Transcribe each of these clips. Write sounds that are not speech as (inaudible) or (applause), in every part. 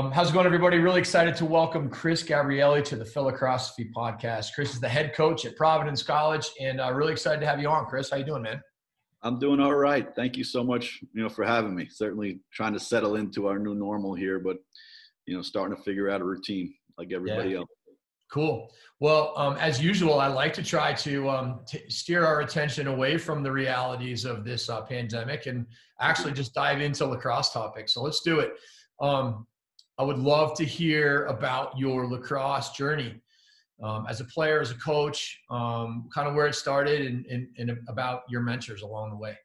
Um, how's it going, everybody? Really excited to welcome Chris Gabrielli to the Philocrosophy podcast. Chris is the head coach at Providence College, and uh, really excited to have you on. Chris, how you doing, man? I'm doing all right. Thank you so much, you know, for having me. Certainly trying to settle into our new normal here, but you know, starting to figure out a routine like everybody yeah. else. Cool. Well, um, as usual, I like to try to um, t- steer our attention away from the realities of this uh, pandemic and actually just dive into lacrosse topics. So let's do it. Um, I would love to hear about your lacrosse journey um, as a player, as a coach, um, kind of where it started and, and, and about your mentors along the way.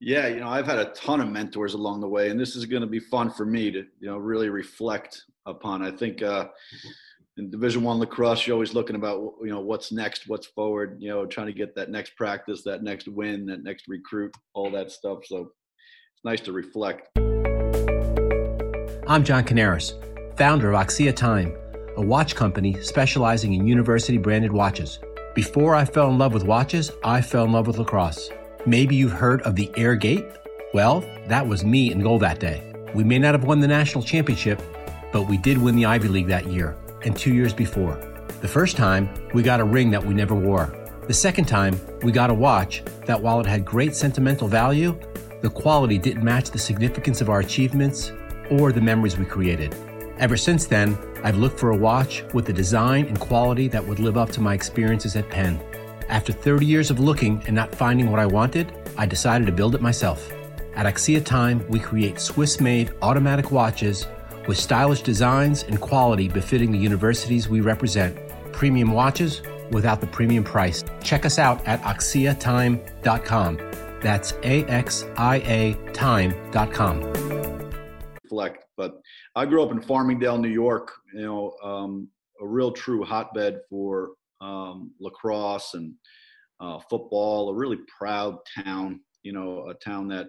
Yeah, you know, I've had a ton of mentors along the way, and this is going to be fun for me to, you know, really reflect upon. I think uh, in Division One lacrosse, you're always looking about, you know, what's next, what's forward, you know, trying to get that next practice, that next win, that next recruit, all that stuff. So it's nice to reflect. I'm John Canaris, founder of Axia Time, a watch company specializing in university branded watches. Before I fell in love with watches, I fell in love with lacrosse. Maybe you've heard of the Air Gate? Well, that was me in goal that day. We may not have won the national championship, but we did win the Ivy League that year and two years before. The first time, we got a ring that we never wore. The second time, we got a watch that, while it had great sentimental value, the quality didn't match the significance of our achievements or the memories we created. Ever since then, I've looked for a watch with the design and quality that would live up to my experiences at Penn. After 30 years of looking and not finding what I wanted, I decided to build it myself. At Axia Time, we create Swiss made automatic watches with stylish designs and quality befitting the universities we represent. Premium watches without the premium price. Check us out at axiatime.com. That's A X I A time.com reflect. But I grew up in Farmingdale, New York. You know, um, a real true hotbed for um, lacrosse and uh, football. A really proud town. You know, a town that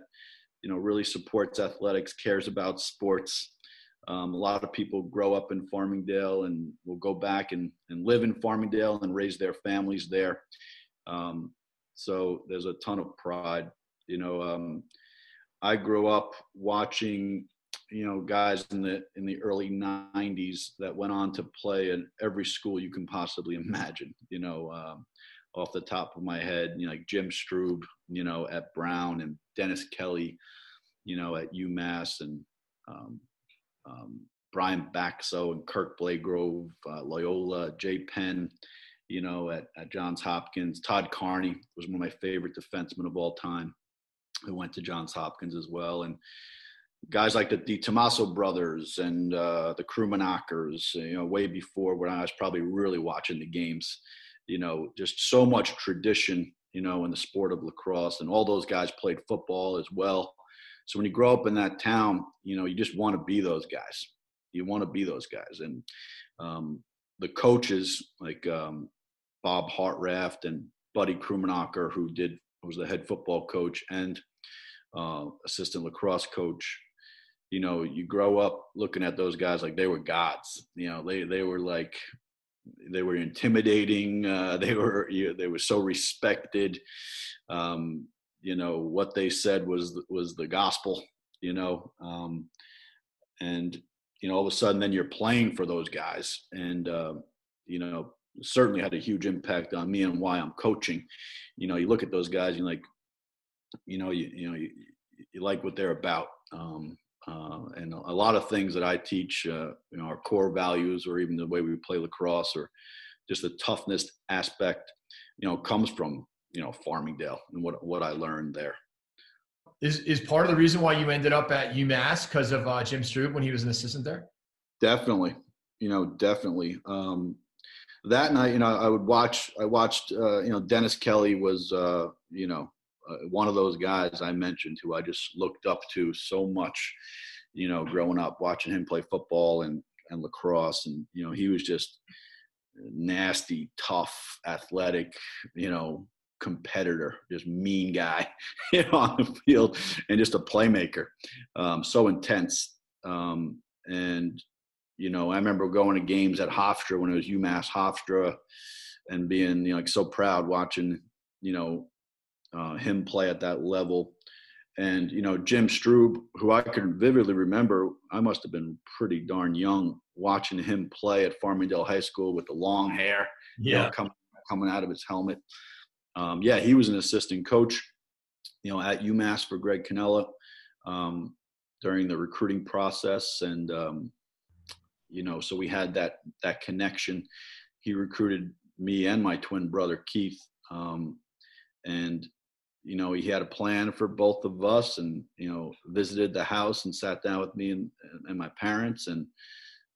you know really supports athletics, cares about sports. Um, a lot of people grow up in Farmingdale and will go back and, and live in Farmingdale and raise their families there. Um, so there's a ton of pride. You know, um, I grew up watching you know guys in the in the early 90s that went on to play in every school you can possibly (laughs) imagine you know um, off the top of my head you know like jim strube you know at brown and dennis kelly you know at umass and um, um, brian baxo and kirk blagrove uh, loyola jay penn you know at, at johns hopkins. Todd carney was one of my favorite defensemen of all time who went to johns hopkins as well. And guys like the Di Tomaso brothers and uh, the Krummenackers, you know, way before when I was probably really watching the games. You know, just so much tradition, you know, in the sport of lacrosse, and all those guys played football as well. So when you grow up in that town, you know, you just want to be those guys. You want to be those guys, and um, the coaches like um, Bob Hartraft and Buddy Krummenacker, who did was the head football coach and uh, assistant lacrosse coach you know, you grow up looking at those guys like they were gods. You know, they they were like they were intimidating. (laughs) Uh, they were you know, they were so respected. Um, you know what they said was was the gospel. You know, um, and you know all of a sudden then you're playing for those guys, and uh, you know certainly had a huge impact on me and why I'm coaching. You know, you look at those guys, you're like, you know, you you know you, you like what they're about. Um, uh, and a lot of things that I teach, uh, you know, our core values, or even the way we play lacrosse, or just the toughness aspect, you know, comes from you know Farmingdale and what what I learned there. Is is part of the reason why you ended up at UMass because of uh, Jim Strube when he was an assistant there? Definitely, you know, definitely. Um, that night, you know, I would watch. I watched. Uh, you know, Dennis Kelly was, uh, you know, uh, one of those guys I mentioned who I just looked up to so much, you know, growing up, watching him play football and and lacrosse, and you know he was just nasty, tough, athletic, you know, competitor, just mean guy, (laughs) you know, on the field, and just a playmaker. Um, so intense. Um, and you know, I remember going to games at Hofstra when it was UMass Hofstra, and being you know like so proud watching you know uh, him play at that level. And you know Jim Strube, who I can vividly remember, I must have been pretty darn young watching him play at Farmingdale High School with the long hair, yeah, you know, coming coming out of his helmet. Um, yeah, he was an assistant coach, you know, at UMass for Greg Cannella um, during the recruiting process, and um, you know, so we had that that connection. He recruited me and my twin brother Keith, um, and you know, he had a plan for both of us, and you know, visited the house and sat down with me and, and my parents, and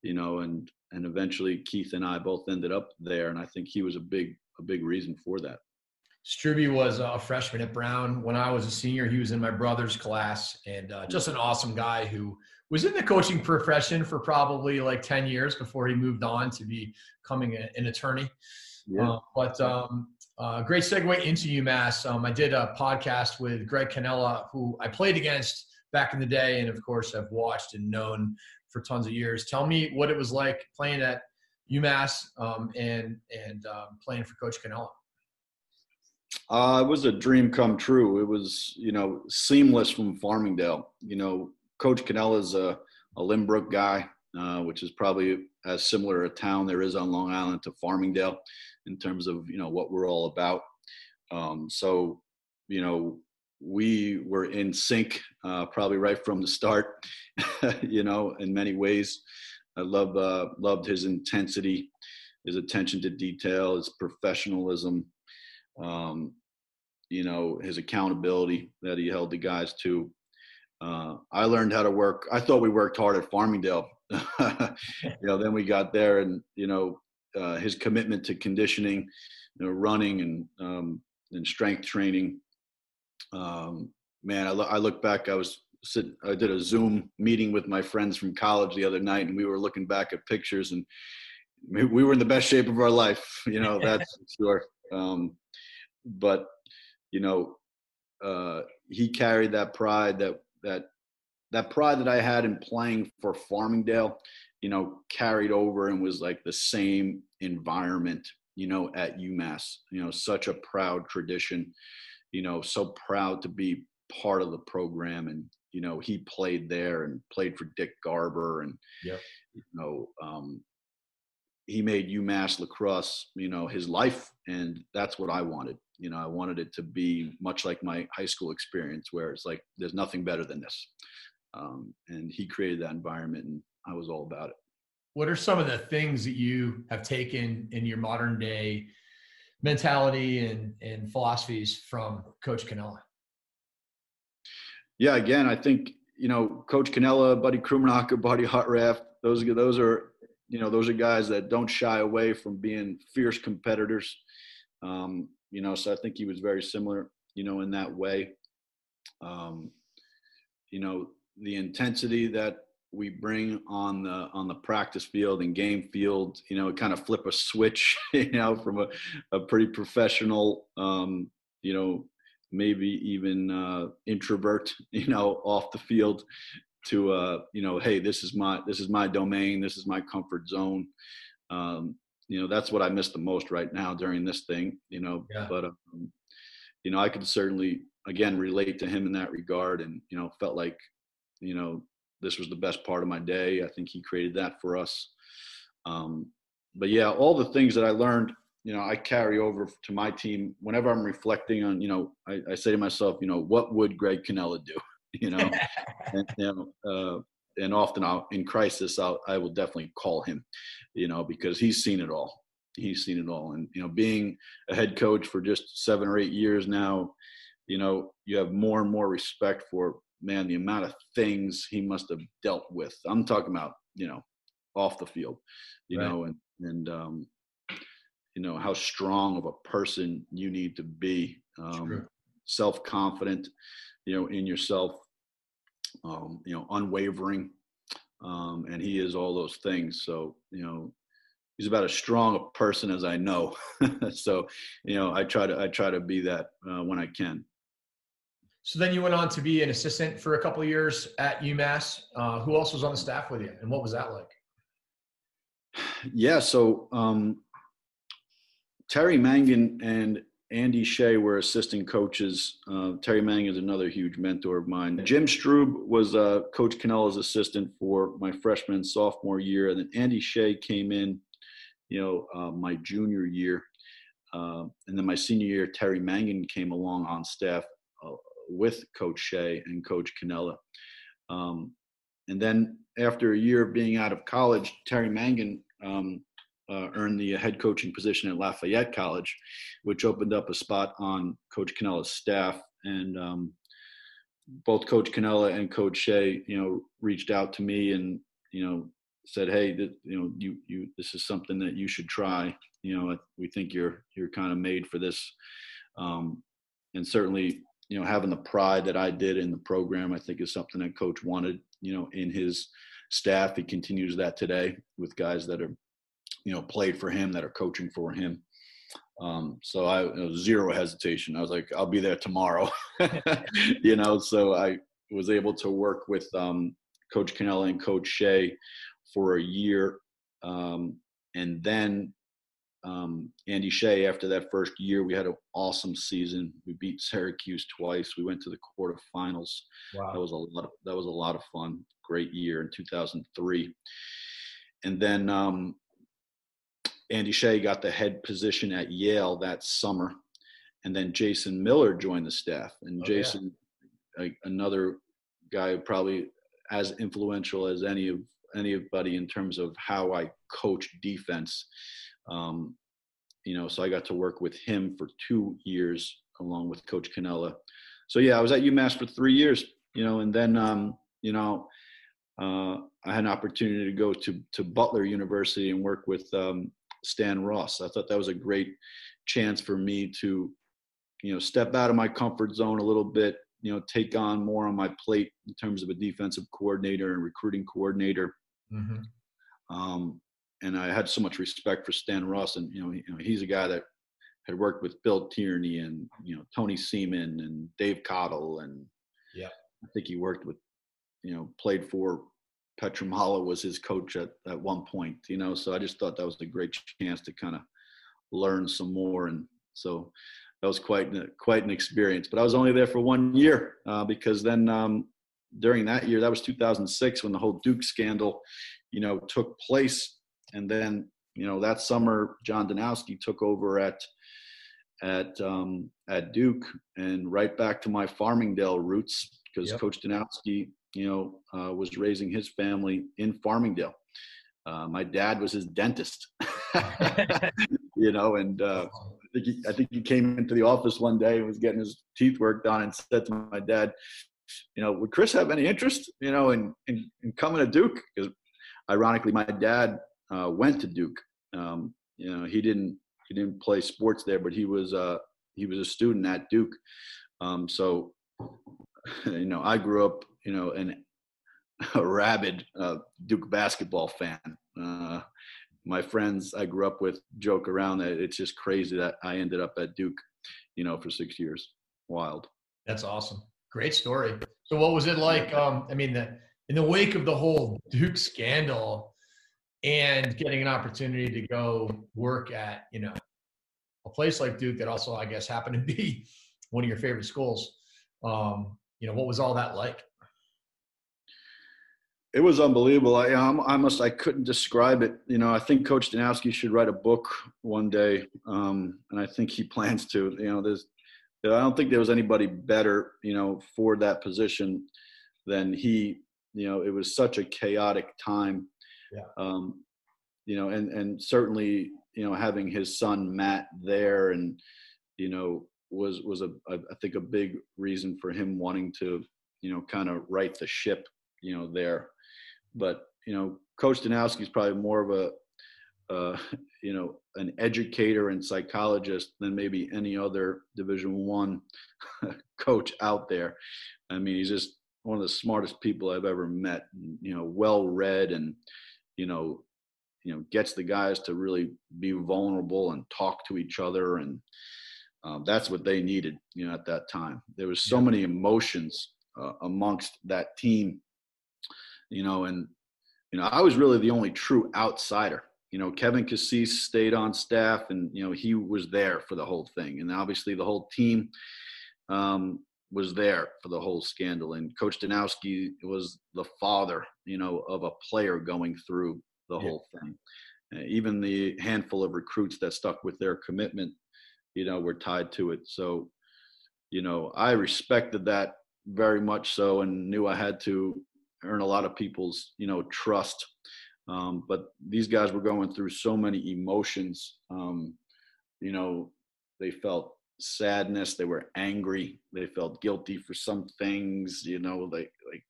you know, and and eventually Keith and I both ended up there, and I think he was a big a big reason for that. Struby was a freshman at Brown when I was a senior. He was in my brother's class, and uh, just an awesome guy who was in the coaching profession for probably like ten years before he moved on to be becoming a, an attorney. Yeah. Uh, but um, uh, great segue into UMass. Um, I did a podcast with Greg Cannella, who I played against back in the day, and of course I've watched and known for tons of years. Tell me what it was like playing at UMass um, and and um, playing for Coach Cannella. Uh, it was a dream come true. It was, you know, seamless from Farmingdale. You know, Coach Cannella is a, a Lynbrook guy, uh, which is probably as similar a town there is on Long Island to Farmingdale in terms of, you know, what we're all about. Um, so, you know, we were in sync uh, probably right from the start, (laughs) you know, in many ways. I love, uh, loved his intensity, his attention to detail, his professionalism um, you know, his accountability that he held the guys to. Uh, I learned how to work. I thought we worked hard at Farmingdale. (laughs) you know, then we got there, and you know, uh, his commitment to conditioning, you know, running and um, and strength training. Um, man, I, lo- I look back. I was sitting. I did a Zoom meeting with my friends from college the other night, and we were looking back at pictures, and we were in the best shape of our life. (laughs) You know, (laughs) that's sure. Um, but you know, uh, he carried that pride that that that pride that I had in playing for Farmingdale, you know, carried over and was like the same environment, you know, at UMass. You know, such a proud tradition. You know, so proud to be part of the program, and you know, he played there and played for Dick Garber, and yep. you know, um, he made UMass lacrosse, you know, his life, and that's what I wanted. You know, I wanted it to be much like my high school experience, where it's like there's nothing better than this. Um, and he created that environment, and I was all about it. What are some of the things that you have taken in your modern day mentality and, and philosophies from Coach Cannella? Yeah, again, I think you know Coach Cannella, Buddy Krummenacker, Buddy Hutraft. Those those are you know, those are guys that don't shy away from being fierce competitors. Um, you know, so I think he was very similar, you know, in that way. Um, you know, the intensity that we bring on the on the practice field and game field, you know, kind of flip a switch, (laughs) you know, from a, a pretty professional, um, you know, maybe even uh, introvert, (laughs) you know, off the field to uh, you know, hey, this is my this is my domain, this is my comfort zone. Um, you know, that's what I miss the most right now during this thing. You know, yeah. but um, you know, I could certainly again relate to him in that regard, and you know, felt like you know this was the best part of my day. I think he created that for us. Um, but yeah, all the things that I learned, you know, I carry over to my team whenever I'm reflecting on, you know, I, I say to myself, you know, what would Greg Cannella do? (laughs) you know, (laughs) and, you know, uh, and often I'll, in crisis, I'll, I will definitely call him, you know, because he's seen it all. He's seen it all. And, you know, being a head coach for just seven or eight years now, you know, you have more and more respect for, man, the amount of things he must have dealt with. I'm talking about, you know, off the field, you right. know, and, and, um, you know, how strong of a person you need to be, um, self confident, you know, in yourself, um, you know, unwavering, um, and he is all those things. So you know, he's about as strong a person as I know. (laughs) so you know, I try to I try to be that uh, when I can. So then you went on to be an assistant for a couple of years at UMass. Uh, who else was on the staff with you, and what was that like? Yeah, so um, Terry Mangan and Andy Shay were assistant coaches. Uh, Terry Mangan is another huge mentor of mine. Jim Strube was uh, Coach Cannella's assistant for my freshman and sophomore year, and then Andy Shay came in, you know, uh, my junior year, uh, and then my senior year, Terry Mangan came along on staff with Coach Shay and Coach Cannella. Um, and then after a year of being out of college, Terry Mangan um, uh, earned the head coaching position at Lafayette College, which opened up a spot on Coach Cannella's staff. And um, both Coach Cannella and Coach Shay, you know, reached out to me and you know said, "Hey, th- you know, you you this is something that you should try. You know, we think you're you're kind of made for this." Um, and certainly, you know, having the pride that I did in the program, I think is something that Coach wanted. You know, in his staff, he continues that today with guys that are you know played for him that are coaching for him. Um, so I zero hesitation. I was like, I'll be there tomorrow. (laughs) you know, so I was able to work with um, Coach Cannella and Coach Shay for a year, um, and then um, Andy Shay. After that first year, we had an awesome season. We beat Syracuse twice. We went to the quarterfinals. Wow. That was a lot. Of, that was a lot of fun. Great year in 2003. And then um, Andy Shay got the head position at Yale that summer, and then Jason Miller joined the staff. And oh, Jason, yeah. like, another guy, probably as influential as any of anybody in terms of how I coach defense. Um, you know, so I got to work with him for two years along with Coach Cannella. So yeah, I was at UMass for three years. You know, and then um, you know. Uh, I had an opportunity to go to to Butler University and work with um, Stan Ross. I thought that was a great chance for me to, you know, step out of my comfort zone a little bit, you know, take on more on my plate in terms of a defensive coordinator and recruiting coordinator. Mm-hmm. Um, and I had so much respect for Stan Ross, and you know, you know, he's a guy that had worked with Bill Tierney and you know Tony Seaman and Dave Cottle, and yeah, I think he worked with, you know, played for Pietramala was his coach at, at one point, you know, so I just thought that was a great chance to kind of learn some more. And so that was quite, quite an experience, but I was only there for one year uh, because then um, during that year, that was 2006 when the whole Duke scandal, you know, took place. And then, you know, that summer, John Danowski took over at, at, um, at Duke and right back to my Farmingdale roots because yep. Coach Danowski you know, uh, was raising his family in Farmingdale. Uh, my dad was his dentist, (laughs) you know, and uh, I, think he, I think he came into the office one day and was getting his teeth worked on and said to my dad, you know, would Chris have any interest, you know, in, in, in coming to Duke? Because ironically, my dad uh, went to Duke. Um, you know, he didn't he didn't play sports there, but he was uh, he was a student at Duke. Um, so, (laughs) you know, I grew up you know, an, (laughs) a rabid uh, Duke basketball fan. Uh, my friends I grew up with joke around that it's just crazy that I ended up at Duke, you know, for six years. Wild. That's awesome. Great story. So, what was it like? Um, I mean, the, in the wake of the whole Duke scandal and getting an opportunity to go work at, you know, a place like Duke that also, I guess, happened to be (laughs) one of your favorite schools. Um, you know, what was all that like? it was unbelievable. I, I must, I couldn't describe it. You know, I think Coach Danowski should write a book one day, um, and I think he (laughs) plans to. You know, there's, I don't think there was anybody better, you know, for that position than he. You know, it was such a chaotic time. Yeah. Um, you know, and and certainly, you know, having his son Matt there, and you know, was was a I think a big reason for him wanting to, you know, kind of right the ship, you know, there but you know, Coach Danowski is probably more of a uh, you know an educator and psychologist than maybe any other Division One (laughs) coach out there. I mean, he's just one of the smartest people I've ever met. You know, well read and you know, you know, gets the guys to really be vulnerable and talk to each other, and um, that's what they needed. You know, at that time, there was so many emotions uh, amongst that team. You know, and you know, I was really the only true outsider. You know, Kevin Cassis stayed on staff, and you know he was there for the whole thing, and obviously the whole team um, was there for the whole scandal. And Coach Danowski was the father, you know, of a player going through the yeah. whole thing. Uh, even the handful of recruits that stuck with their commitment, you know, were tied to it. So, you know, I respected that very much so, and knew I had to earn a lot of people's, you know, trust. Um, but these guys were going through so many emotions. Um, you know, they felt sadness they were angry they felt guilty for some things you know they like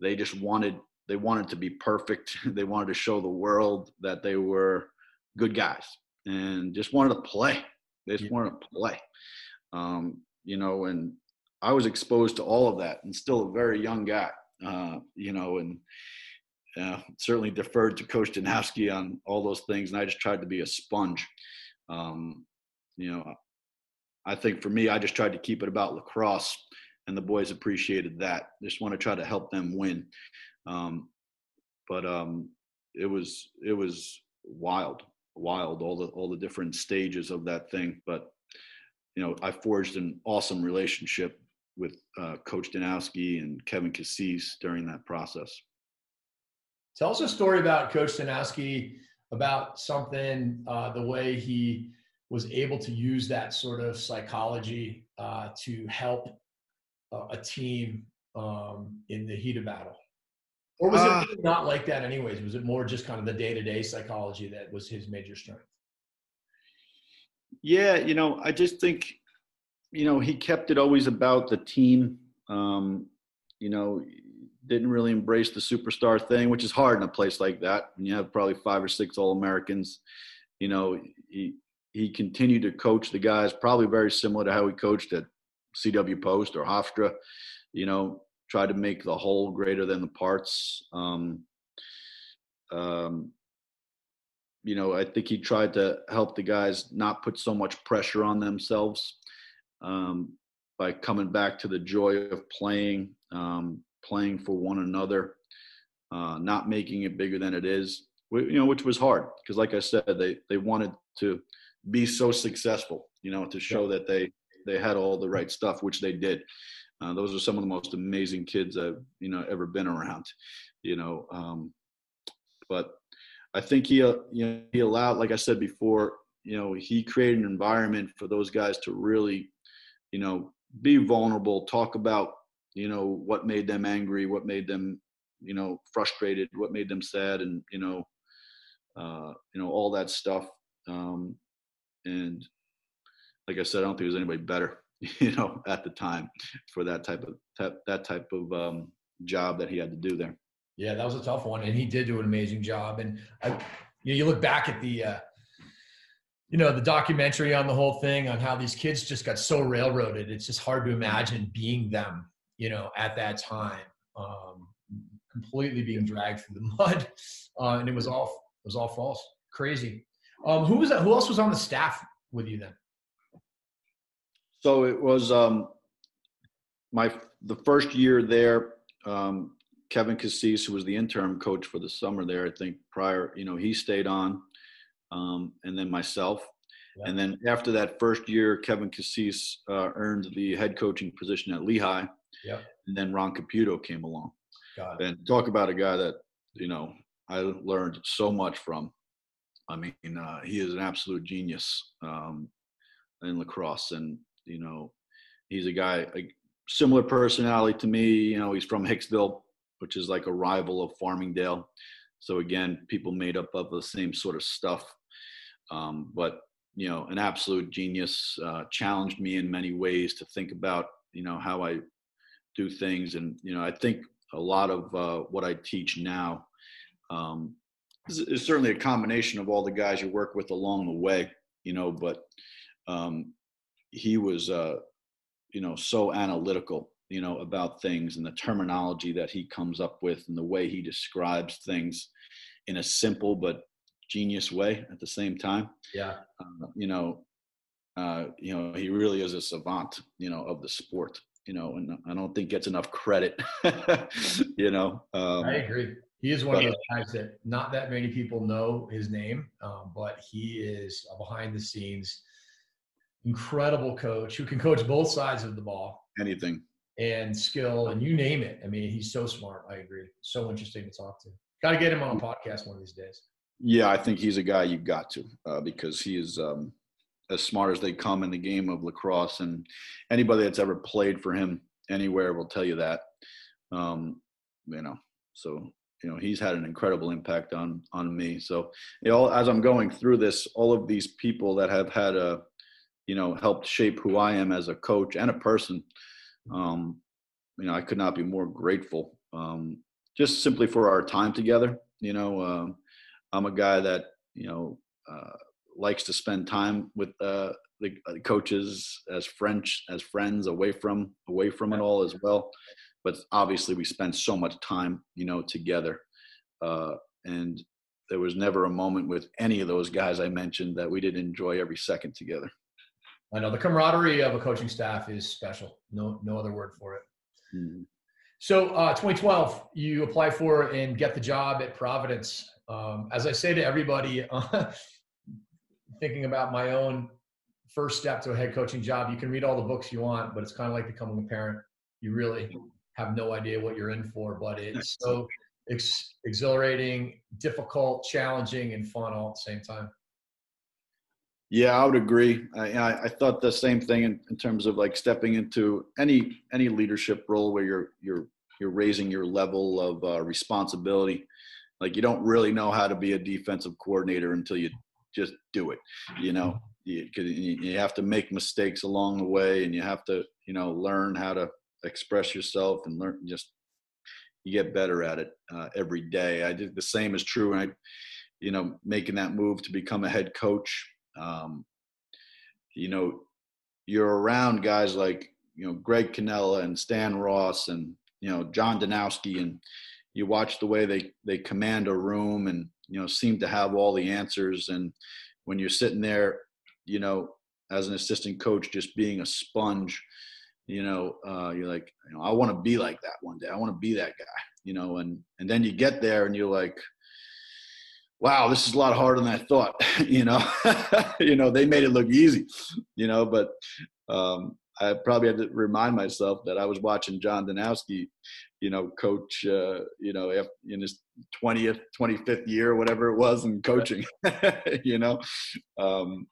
they just wanted they wanted to be perfect (laughs) they wanted to show the world that they were good guys and just wanted to play they just yeah. wanted to play um, you know and i was exposed to all of that and still a very young guy uh, you know and uh, certainly deferred to coach Danowski on all those things and i just tried to be a sponge um, you know I think for me, I just tried to keep it about lacrosse, and the boys appreciated that. Just want to try to help them win. Um, but um, it was it was wild, wild all the all the different stages of that thing. But you know, I forged an awesome relationship with uh, Coach Danowski and Kevin Cassis during that process. Tell us a story about Coach Danowski, about something, uh, the way he was able to use that sort of psychology uh, to help uh, a team um, in the heat of battle? Or was uh, it not like that, anyways? Was it more just kind of the day to day psychology that was his major strength? Yeah, you know, I just think, you know, he kept it always about the team. Um, you know, didn't really embrace the superstar thing, which is hard in a place like that when you have probably five or six All Americans. You know, he he continued to coach the guys, probably very similar to how he coached at CW Post or Hofstra. You know, tried to make the whole greater than the parts. Um, um, you know, I think he tried to help the guys not put so much pressure on themselves um, by coming back to the joy of playing, um, playing for one another, uh, not making it bigger than it is. You know, which was hard because, like I said, they they wanted to be so successful, you know, to show that they they had all the right stuff, which they did. Uh, those are some of the most amazing kids I've you know ever been around, you know. Um, but I think he uh, you know he allowed, like I said before, you know, he created an environment for those guys to really, you know, be vulnerable, talk about you know what made them angry, what made them you know frustrated, what made them sad, and you know, uh, you know all that stuff. Um, and like I said, I don't think there's anybody better, (laughs) you know, at the time for that type of that type of um, job that he had to do there. Yeah, that was a tough one, and he did do an amazing job. And I, you, know, you look back at the, uh, you know, the documentary on the whole thing on how these kids just got so railroaded. It's just hard to imagine being them, you know, at that time, um, completely being dragged through the (laughs) mud, uh, and it was all it was all false, crazy. Um, who was that? Who else was on the staff with you then? So it was um, my the first year there. Um, Kevin Cassis, who was the interim coach for the summer there, I think prior, you know, he stayed on, um, and then myself. Yeah. And then after that first year, Kevin Cassis uh, earned the head coaching position at Lehigh. Yeah. And then Ron Caputo came along. And talk about a guy that, you know, I learned so much from. I mean, uh, he is an absolute genius um, in lacrosse, and you know, he's a guy a similar personality to me. You know, he's from Hicksville, which is like a rival of Farmingdale. So again, people made up of the same sort of stuff. Um, but you know, an absolute genius. Uh, challenged me in many ways to think about you know how I do things, and you know, I think a lot of uh, what I teach now um, it's certainly a combination of all the guys you work with along the way, you know, but um, he was, uh, you know, so analytical, you know, about things and the terminology that he comes up with and the way he describes things in a simple but genius way at the same time. Yeah. Uh, you know, uh, you know, he really is a savant, you know, of the sport, you know, and I don't think gets enough credit, (laughs) you know. Um, I agree. He is one but, of those guys that not that many people know his name, um, but he is a behind the scenes incredible coach who can coach both sides of the ball. Anything. And skill and you name it. I mean, he's so smart. I agree. So interesting to talk to. Got to get him on a podcast one of these days. Yeah, I think he's a guy you've got to uh, because he is um, as smart as they come in the game of lacrosse, and anybody that's ever played for him anywhere will tell you that. Um, you know, so you know he's had an incredible impact on on me. So you know, as I'm going through this, all of these people that have had a you know helped shape who I am as a coach and a person. Um, you know, I could not be more grateful. Um, just simply for our time together. You know, uh, I'm a guy that you know uh, likes to spend time with uh, the coaches as French as friends, away from away from it all as well. But obviously, we spent so much time, you know, together, uh, and there was never a moment with any of those guys I mentioned that we didn't enjoy every second together. I know the camaraderie of a coaching staff is special. No, no other word for it. Mm-hmm. So, uh, 2012, you apply for and get the job at Providence. Um, as I say to everybody, (laughs) uh, thinking about my own first step to a head coaching job, you can read all the books you want, but it's kind of like becoming a parent. You really have no idea what you're in for, but it's so ex- exhilarating, difficult, challenging, and fun all at the same time. Yeah, I would agree. I, I, thought the same thing in, in, terms of like stepping into any any leadership role where you're you're you're raising your level of uh, responsibility. Like you don't really know how to be a defensive coordinator until you just do it. You know, you, you have to make mistakes along the way, and you have to you know learn how to express yourself and learn just you get better at it uh, every day. I did the same is true. and I, you know, making that move to become a head coach um, you know, you're around guys like you know Greg Cannella and Stan Ross and you know John Danowski, and you watch the way they they command a room and you know seem to have all the answers. And when you're sitting there, you know, as an assistant coach, just being a sponge, you know, uh, you're like, you know, I want to be like that one day. I want to be that guy, you know, and and then you get there and you're like, wow, this is a lot harder than I thought. (laughs) you know, (laughs) you know, they made it look easy, you know, but um, I probably had to remind myself that I was watching John Danowski, you know, coach, uh, you know, in his 20th, 25th year, whatever it was in coaching, (laughs) you know? Um,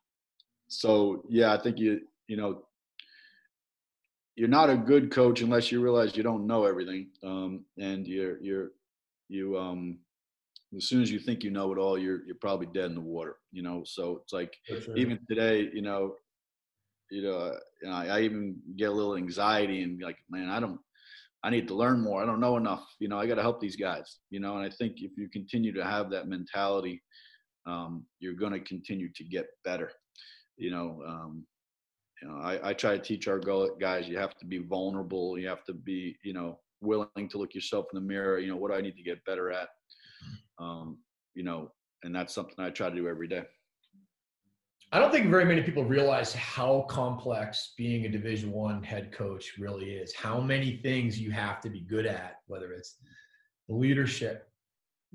so yeah, I think you, you know, you're not a good coach unless you realize you don't know everything. Um, and you're, you're, you, um, as soon as you think you know it all, you're you're probably dead in the water. You know, so it's like sure. even today, you know, you know, I, I even get a little anxiety and like, man, I don't, I need to learn more. I don't know enough. You know, I got to help these guys. You know, and I think if you continue to have that mentality, um, you're going to continue to get better. You know, um, you know, I, I try to teach our guys. You have to be vulnerable. You have to be, you know, willing to look yourself in the mirror. You know, what do I need to get better at? um, you know, and that's something I try to do every day. I don't think very many people realize how complex being a Division One head coach really is. How many things you have to be good at, whether it's the leadership,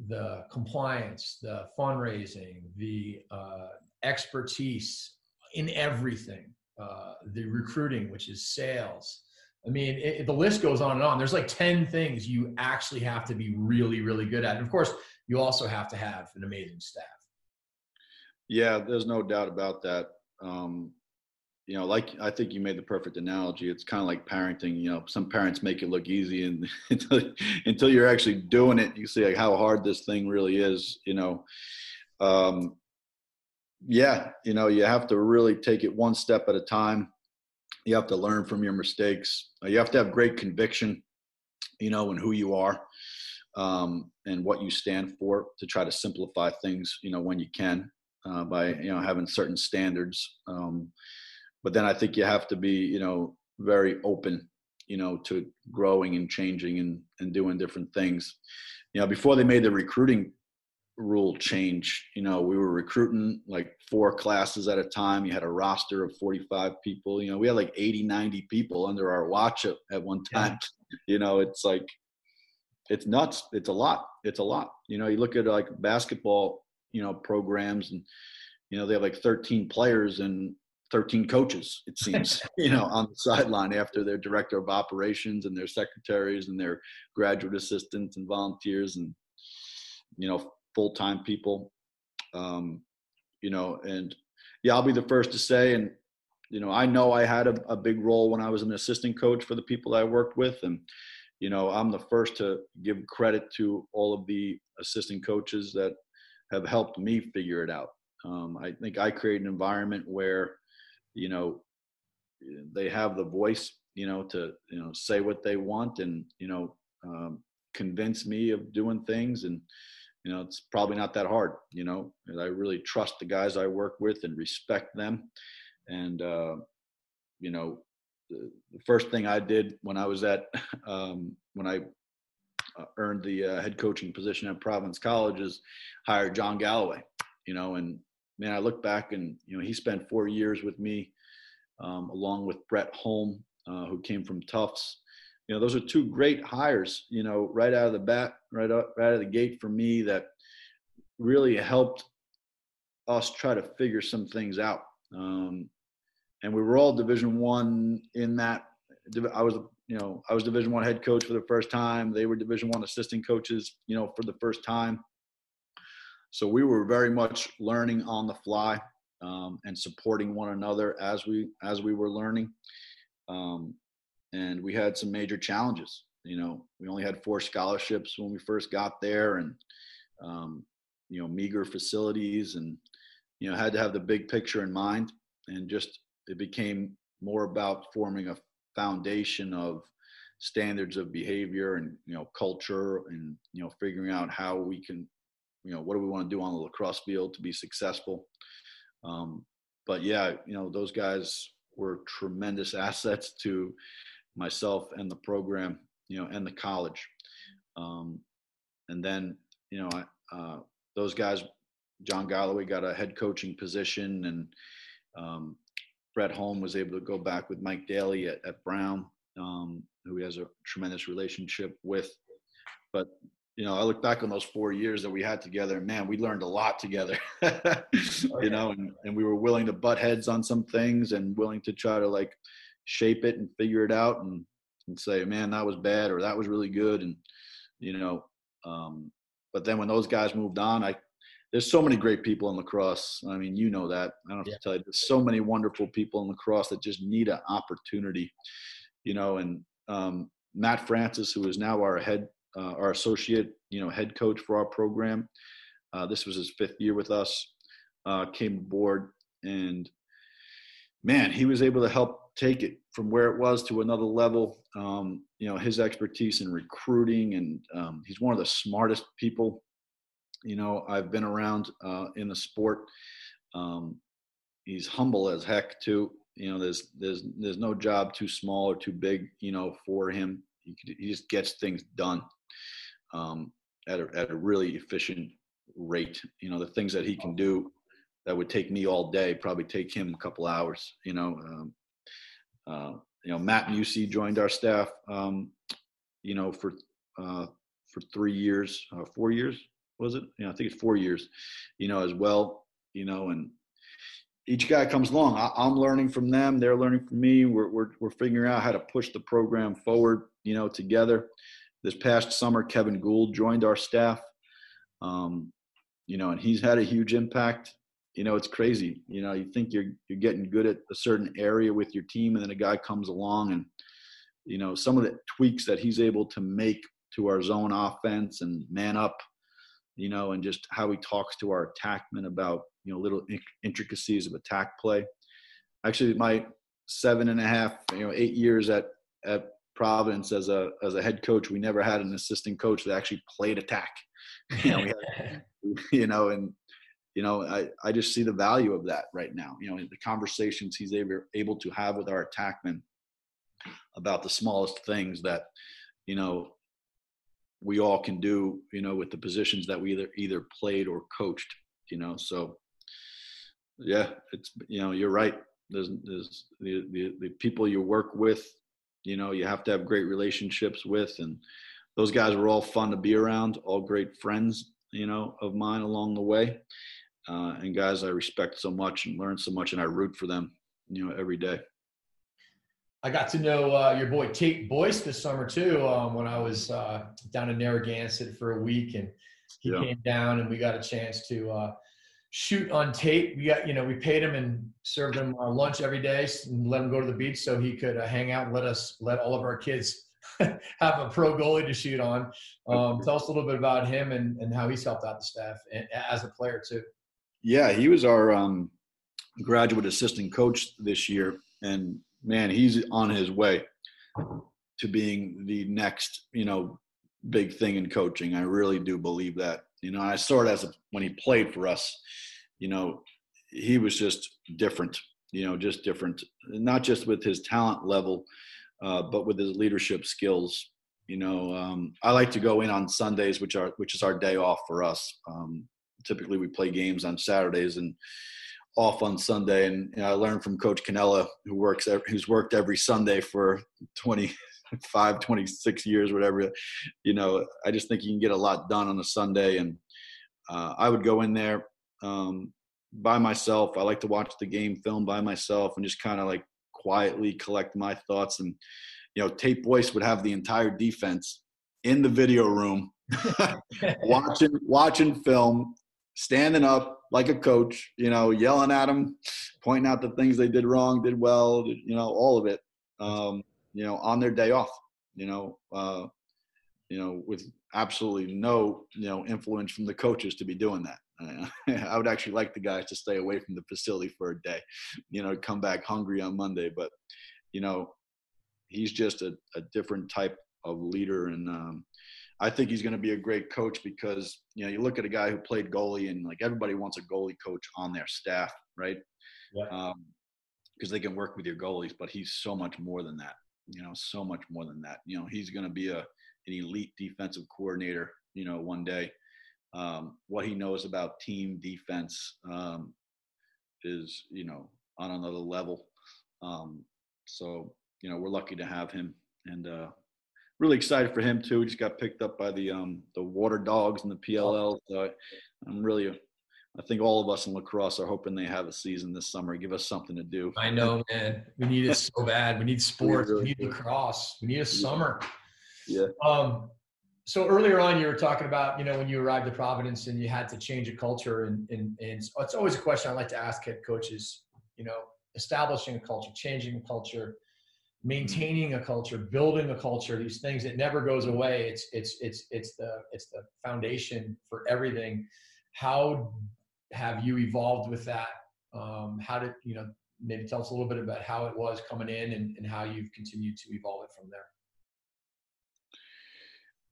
the compliance, the fundraising, the uh, expertise in everything, uh, the recruiting, which is sales. I mean, it, the list goes on and on. There's like 10 things you actually have to be really, really good at. And of course, you also have to have an amazing staff. Yeah, there's no doubt about that. Um, you know, like I think you made the perfect analogy. It's kind of like parenting. You know, some parents make it look easy, and (laughs) until, until you're actually doing it, you see like how hard this thing really is. You know, um, yeah, you know, you have to really take it one step at a time. You have to learn from your mistakes. You have to have great conviction, you know, in who you are um, and what you stand for to try to simplify things, you know, when you can uh, by, you know, having certain standards. Um, but then I think you have to be, you know, very open you know, to growing and changing and, and doing different things. You know, before they made the recruiting rule change, you know, we were recruiting like four classes at a time. You had a roster of 45 people. You know, we had like 80, 90 people under our watch at, at one time. Yeah. (laughs) You know, it's like, it's nuts. It's a lot. It's a lot. You know, you look at like basketball, you know, programs and, you know, they have like 13 players and 13 coaches, it seems, (laughs) you know, on the sideline after their director of operations and their secretaries and their graduate assistants and volunteers and, you know, full time people. Um, you know, and yeah, I'll be the first to say, and, you know, I know I had a, a big role when I was an assistant coach for the people I worked with. And, you know, I'm the first to give credit to all of the assistant coaches that have helped me figure it out. Um, I think I create an environment where you know they have the voice you know to you know say what they want and you know um, convince me of doing things and you know it's probably not that hard you know and i really trust the guys i work with and respect them and uh, you know the, the, first thing i did when i was at (laughs) um, when i uh, earned the uh, head coaching position at providence college is hire john galloway you know and man, I look back and you know he spent four years with me, um, along with Brett Holm, uh, who came from Tufts. You know, those are two great hires. You know, right out of the bat, right out, right out of the gate for me that really helped us try to figure some things out. Um, and we were all Division One in that. I was, you know, I was Division One head coach for the first time. They were Division One assistant coaches, you know, for the first time. So we were very much learning on the fly um, and supporting one another as we as we were learning. Um, and we had some major challenges. You know, we only had four scholarships when we first got there, and um, you know, meager facilities, and you know, had to have the big picture in mind. And just it became more about forming a foundation of standards of behavior and you know culture and you know figuring out how we can you know, what do we want to do on the lacrosse field to be successful? Um, but yeah, you know, those guys were tremendous (laughs) assets to myself and the program, you know, and the college. Um, and then, you know, uh, those guys, John Galloway got a head coaching position, and um, Brett Holm was able to go back with Mike Daly at, at Brown, um, who he has a tremendous relationship with. But you know, I look back on those four years that we had together, man, we learned a lot together, (laughs) you know, and, and we were willing to butt heads on some things and willing to try to like shape it and figure it out and, and say, man, that was bad or that was really good. And, you know, um, but then when those guys moved on, I, there's so many great people in lacrosse. I mean, you know that. I don't have yeah. to tell you. There's so many wonderful people in lacrosse that just need an opportunity, you know. And um, Matt Francis, who is now our head uh, our associate, you know, head coach for our program. Uh, this was his fifth year with us. Uh, came aboard, and man, he was able to help take it from where it was to another level. Um, you know, his expertise in recruiting, and um, he's one of the smartest people. You know, I've been around uh, in the sport. Um, he's humble as heck too. You know, there's there's there's no job too small or too big. You know, for him, he, he just gets things done um, at, a, at a really efficient rate. You know, the things that he can do that would take me all day probably take him a couple hours. You know, um, uh, you know Matt Musi joined our staff. Um, you know, for uh, for three years, uh, four years was it? You know, I think it's four years. You know, as well. You know, and each guy comes along. I, am learning from them. They're learning from me. We're, we're, we're figuring out how to push the program forward, you know, together. This past summer, Kevin Gould joined our staff. Um, you know, and he's had a huge impact. You know, it's crazy. You know, you think you're you're getting good at a certain area with your team, and then a guy comes along and you know some of the tweaks that he's able to make to our zone offense and man up you know and just how he talks to our attackmen about you know little intricacies of attack play actually my seven and a half you know eight years at at Providence as a as a head coach, we never had an assistant coach that actually played attack. (laughs) You know, had, (laughs) you know, and you know, I, I just see the value of that right now. You know, the conversations he's able able to have with our attackmen, about the smallest things that you know we all can do you know with the positions that we either either played or coached you know so yeah it's you know you're right. There's, there's the, the the people you work with you know you have to have great relationships with and those guys were all fun to be around all great friends you know of mine along the way uh, and guys i respect so much and learn so much and i root for them you know every day I got to know uh, your boy Tate Boyce this summer too. Um, when I was uh, down in Narragansett for a week, and he yeah. came down, and we got a chance to uh, shoot on tape. We got, you know, we paid him and served him uh, lunch every day, and let him go to the beach so he could uh, hang out and let us let all of our kids (laughs) have a pro goalie to shoot on. Um, tell us a little bit about him and, and how he's helped out the staff and, as a player too. Yeah, he was our um, graduate assistant coach this year, and man, he's on his way to being the next, you know, big thing in coaching. I really do believe that. You know, I saw it as a, when he played for us. You know, he was just different. You know, just different. Not just with his talent level, uh, but with his leadership skills. You know, um, I like to go in on Sundays, which are which is our day off for us. Um, typically, we play games on Saturdays, and off on Sunday, and you know, I learned from Coach Cannella, who works who's worked every Sunday for 25, 26 years, whatever. You know, I just think you can get a lot done on a Sunday, and uh, I would go in there um, by myself. I like to watch the game film by myself and just kind of like quietly collect my thoughts. And you know, Tate Boyce would have the entire defense in the video room (laughs) watching watching film standing up like a coach, you know, yelling at them, pointing out the things they did wrong, did well, you know, all of it, um, you know, on their day off, you know, uh, you know, with absolutely no, you know, influence from the coaches to be doing that. (laughs) I would actually like the guys to stay away from the facility for a day, you know, come back hungry on Monday. But, you know, he's just a, a different type of leader. And, um, I think he's going to be a great coach because you know you look at a guy who played goalie and like everybody wants a goalie coach on their staff, right? Yeah. Um, because they can work with your goalies, but he's so much more than that. You know, so much more than that. You know, he's going to be a an elite defensive coordinator. You know, one day. Um, what he knows about team defense um, is you know on another level. Um, so you know we're lucky to have him, and uh, really excited for him too. He just got picked up by the um, the Waterdogs and the PLL. So I'm really, I think all of us in lacrosse are hoping they have a season this summer. Give us something to do. I know, man. We need it so bad. We need sports. We need lacrosse. We need a summer. Yeah. Um. So earlier on, you were talking about you know when you arrived at Providence and you had to change a culture, and and and it's always a question I like to ask head coaches. You know, establishing a culture, changing a culture maintaining a culture building a culture these things it never goes away. It's it's it's it's the it's the foundation for everything. How have you evolved with that? Um, how did you know maybe tell us a little bit about how it was coming in and, and how you've continued to evolve it from there.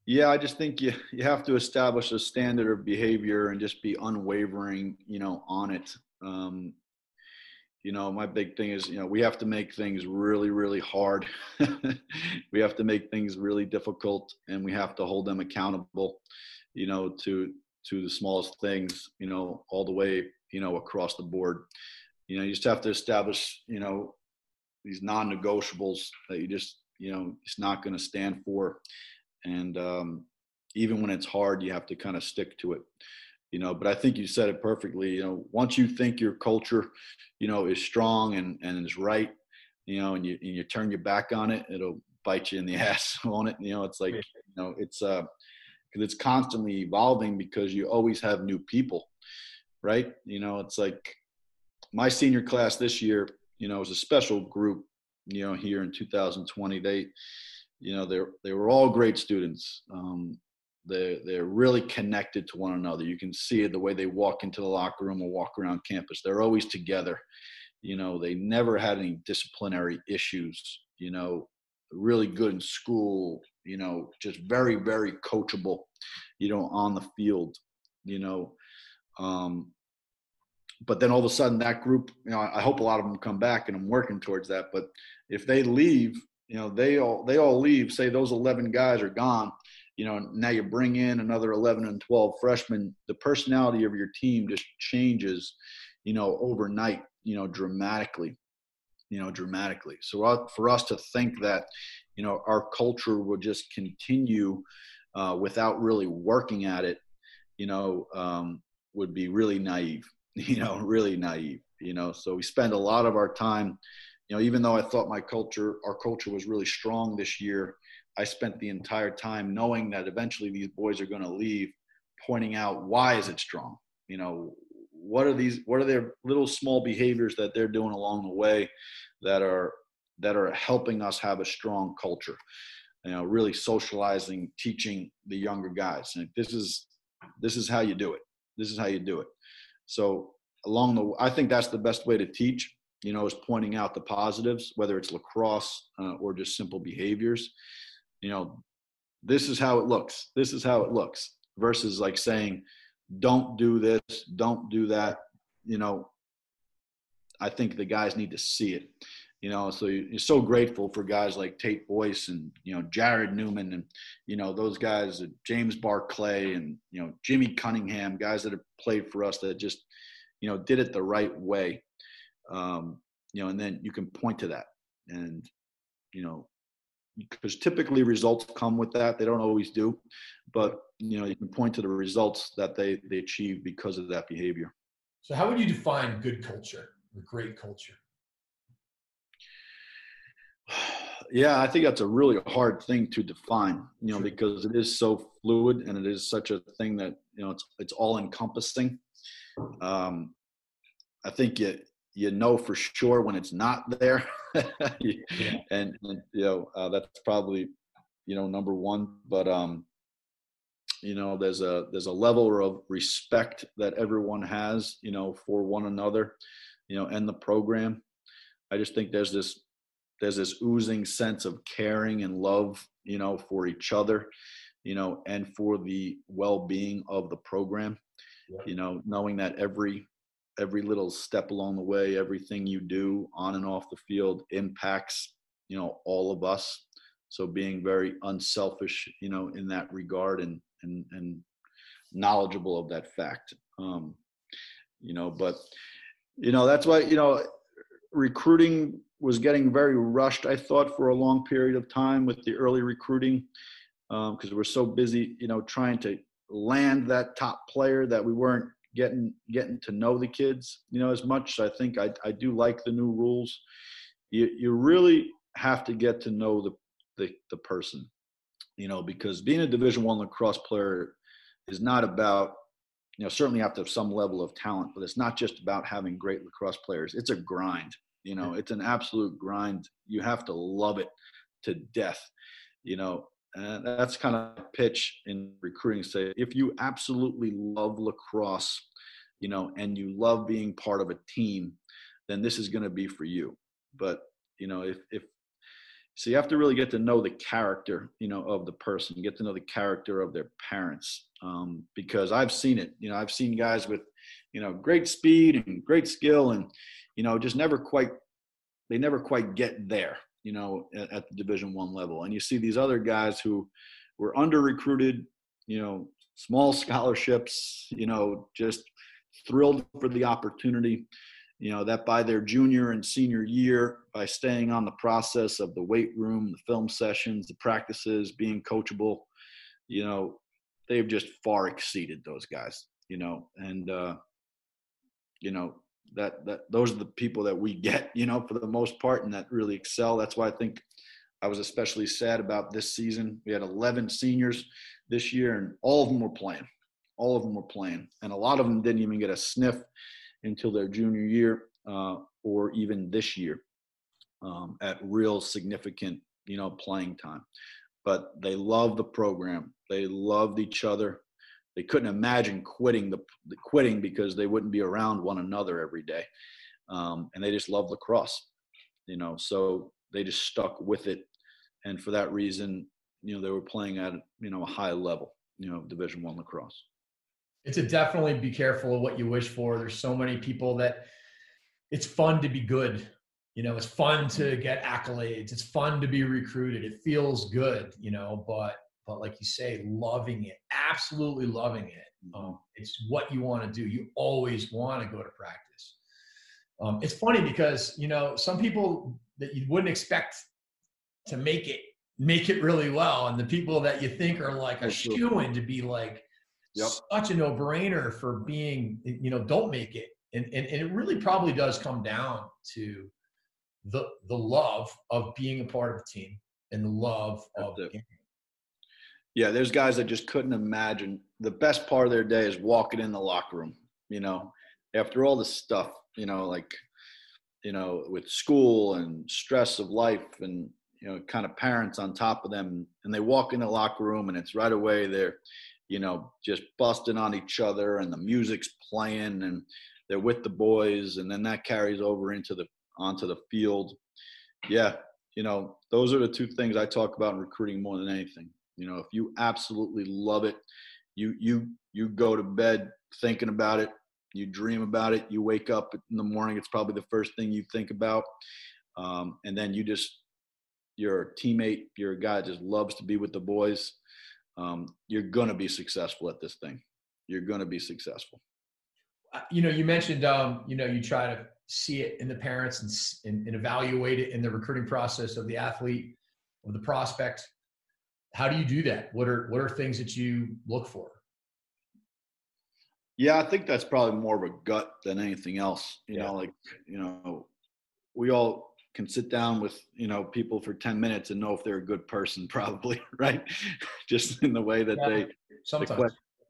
Yeah i just think you you have to establish a standard of behavior and just be unwavering you know on it. Um, you know my big thing is you know we have to make things really really hard. (laughs) We have to make things really difficult and we have to hold them accountable you know to to the smallest things you know all the way you know across the board. You know you just have to establish you know these non-negotiables that you just you know it's not going to stand for. And um, even when it's hard you have to kind of stick to it you know but i think you said it perfectly you know once you think your culture you know is strong and and is right you know and you and you turn your back on it it'll bite you in the (laughs) ass on it you know it's like you know it's uh because it's constantly evolving because you always have new people right? You know it's like my senior class this year you know was a special group you know here in 2020 they you know they they were all great students um, they're, they're really connected to one another. You can see it the way they walk into the locker room or walk around campus. They're always together. You know, they never had any disciplinary issues, you know, really good in school, you know, just very, very coachable, you know, on the field, you know. Um, but then all of a sudden that group, you know, I hope a lot of them come back and I'm working towards that. But if they leave, you know, they all they all leave. Say those 11 guys are gone. You know, now you bring in another 11 and 12 freshmen. The personality of your team just changes, you know, overnight. You know, dramatically. You know, dramatically. So for us to think that, you know, our culture will just continue uh, without really working at it, you know, um, would be really naive. (laughs) You know, really naive. You know, so we spend a lot of our time you know, even though I thought my culture, our culture was really strong this year, I spent the entire time knowing that eventually these boys are going to leave, pointing out why is it strong? You know, what are these? What are their little small behaviors that they're doing along the way that are that are helping us have a strong culture? You know, really socializing, teaching the younger guys. And this is this is how you do it. This is how you do it. So along the, I think that's the best way to teach you know, is pointing out the positives, whether it's lacrosse uh, or just simple behaviors. You know, this is how it looks. This is how it looks versus like saying, don't do this, don't do that. You know, I think the guys need to see it. You know, so you're so grateful for guys like Tate Boyce and you know Jared Newman and you know those guys, James Barclay and you know Jimmy Cunningham, guys that have played for us that just you know did it the right way um, you know, and then you can point to that, and you know, because typically results come with that. They don't always do, but you know, you can point to the results that they they achieve because of that behavior. So, how would you define good culture or great culture? (sighs) Yeah, I think that's a really hard thing to define, you know, sure. because it is so fluid and it is such a thing that you know it's it's all encompassing. Um, I think it you know for sure when it's not there yeah. (laughs) and, and, you know uh, that's probably you know number one but um you know there's a there's a level of respect that everyone has you know for one another you know and the program i just think there's this there's this oozing sense of caring and love you know for each other you know and for the well-being of the program yeah. you know knowing that every every little step along the way, everything you do on and off the field impacts, you know, all of us. So being very unselfish, you know, in that regard and and and knowledgeable of that fact. Um, you know, but you know, that's why, you know, recruiting was getting very rushed, I thought, for a long period of time with the early recruiting. because um, we're so busy, you know, trying to land that top player that we weren't getting getting to know the kids you know as much. As i think i, I do like the new rules. You, you really have to get to know the, the the person you know because being a division one lacrosse player is not about you know certainly have to have some level of talent but it's not just about having great lacrosse players. It's a grind you know it's an absolute grind. You have to love it to death you know and that's kind of pitch in recruiting. Say, if you absolutely love lacrosse, you know, and you love being part of a team, then this is going to be for you. But you know, if if so, you have to really get to know the character, you know, of the person. Get to know the character of their parents, um, because I've seen it. You know, I've seen guys with, you know, great speed and great skill, and you know, just never quite. They never quite get there you know, at, at the Division One level. And you see these other guys who were under recruited, you know, small scholarships, you know, just thrilled for the opportunity. You know, that by their junior and senior year, by staying on the process of the weight room, the film sessions, the practices, being coachable, you know, they've just far exceeded those guys, you know, and, uh, you know, that that those are the people that we get, you know, for the most part, and that really excel. That's why I think I was especially sad about this season. We had 11 seniors this year, and all of them were playing. All of them were playing, and a lot of them didn't even get a sniff until their junior year uh, or even this year um, at real significant, you know, playing time. But they love the program. They loved each other they couldn't imagine quitting the, the quitting because they wouldn't be around one another every day, um, and they just love lacrosse, you know. So they just stuck with it, and for that reason, you know, they were playing at you know a high level, you know, Division One lacrosse. It's a definitely be careful of what you wish for. There's so many people that it's fun to be good you know, it's fun to get accolades. It's fun to be recruited. It feels good, you know, but but like you say, loving it, absolutely loving it. Mm-hmm. Um, it's what you want to do. You always want to go to practice. Um, it's funny because you know some people that you wouldn't expect to make it make it really well, and the people that you think are like a shoe in to be like yep. such a no brainer for being you know don't make it, and, and and it really probably does come down to the the love of being a part of a team and the love of the game. Yeah, there's guys that just couldn't imagine the best part of their day is walking in the locker room. You know, after all the stuff, you know, like you know, with school and stress of life and you know, kind of parents on top of them, and they walk in the locker room and it's right away they're, you know, just busting on each other and the music's playing and they're with the boys and then that carries over into the onto the field. Yeah, you know, those are the two things I talk about in recruiting more than anything. You know, if you absolutely love it, you you you go to bed thinking about it, you dream about it, you wake up in the morning, it's probably the first thing you think about. Um, and then you just you're teammate, you're guy just loves to be with the boys. Um, you're gonna be successful at this thing. You're gonna be successful. Uh, you know, you mentioned um, you know, you try to see it in the parents and, and, and evaluate it in the recruiting process of the athlete, of the prospect. How do you do that? What are what are things that you look for? Yeah, I think that's probably more of a gut than anything else. You yeah. know, like you know, we all can sit down with you know people for 10 minutes and know if they're a good person (laughs) probably right (laughs) just in the way that yeah, they the, que-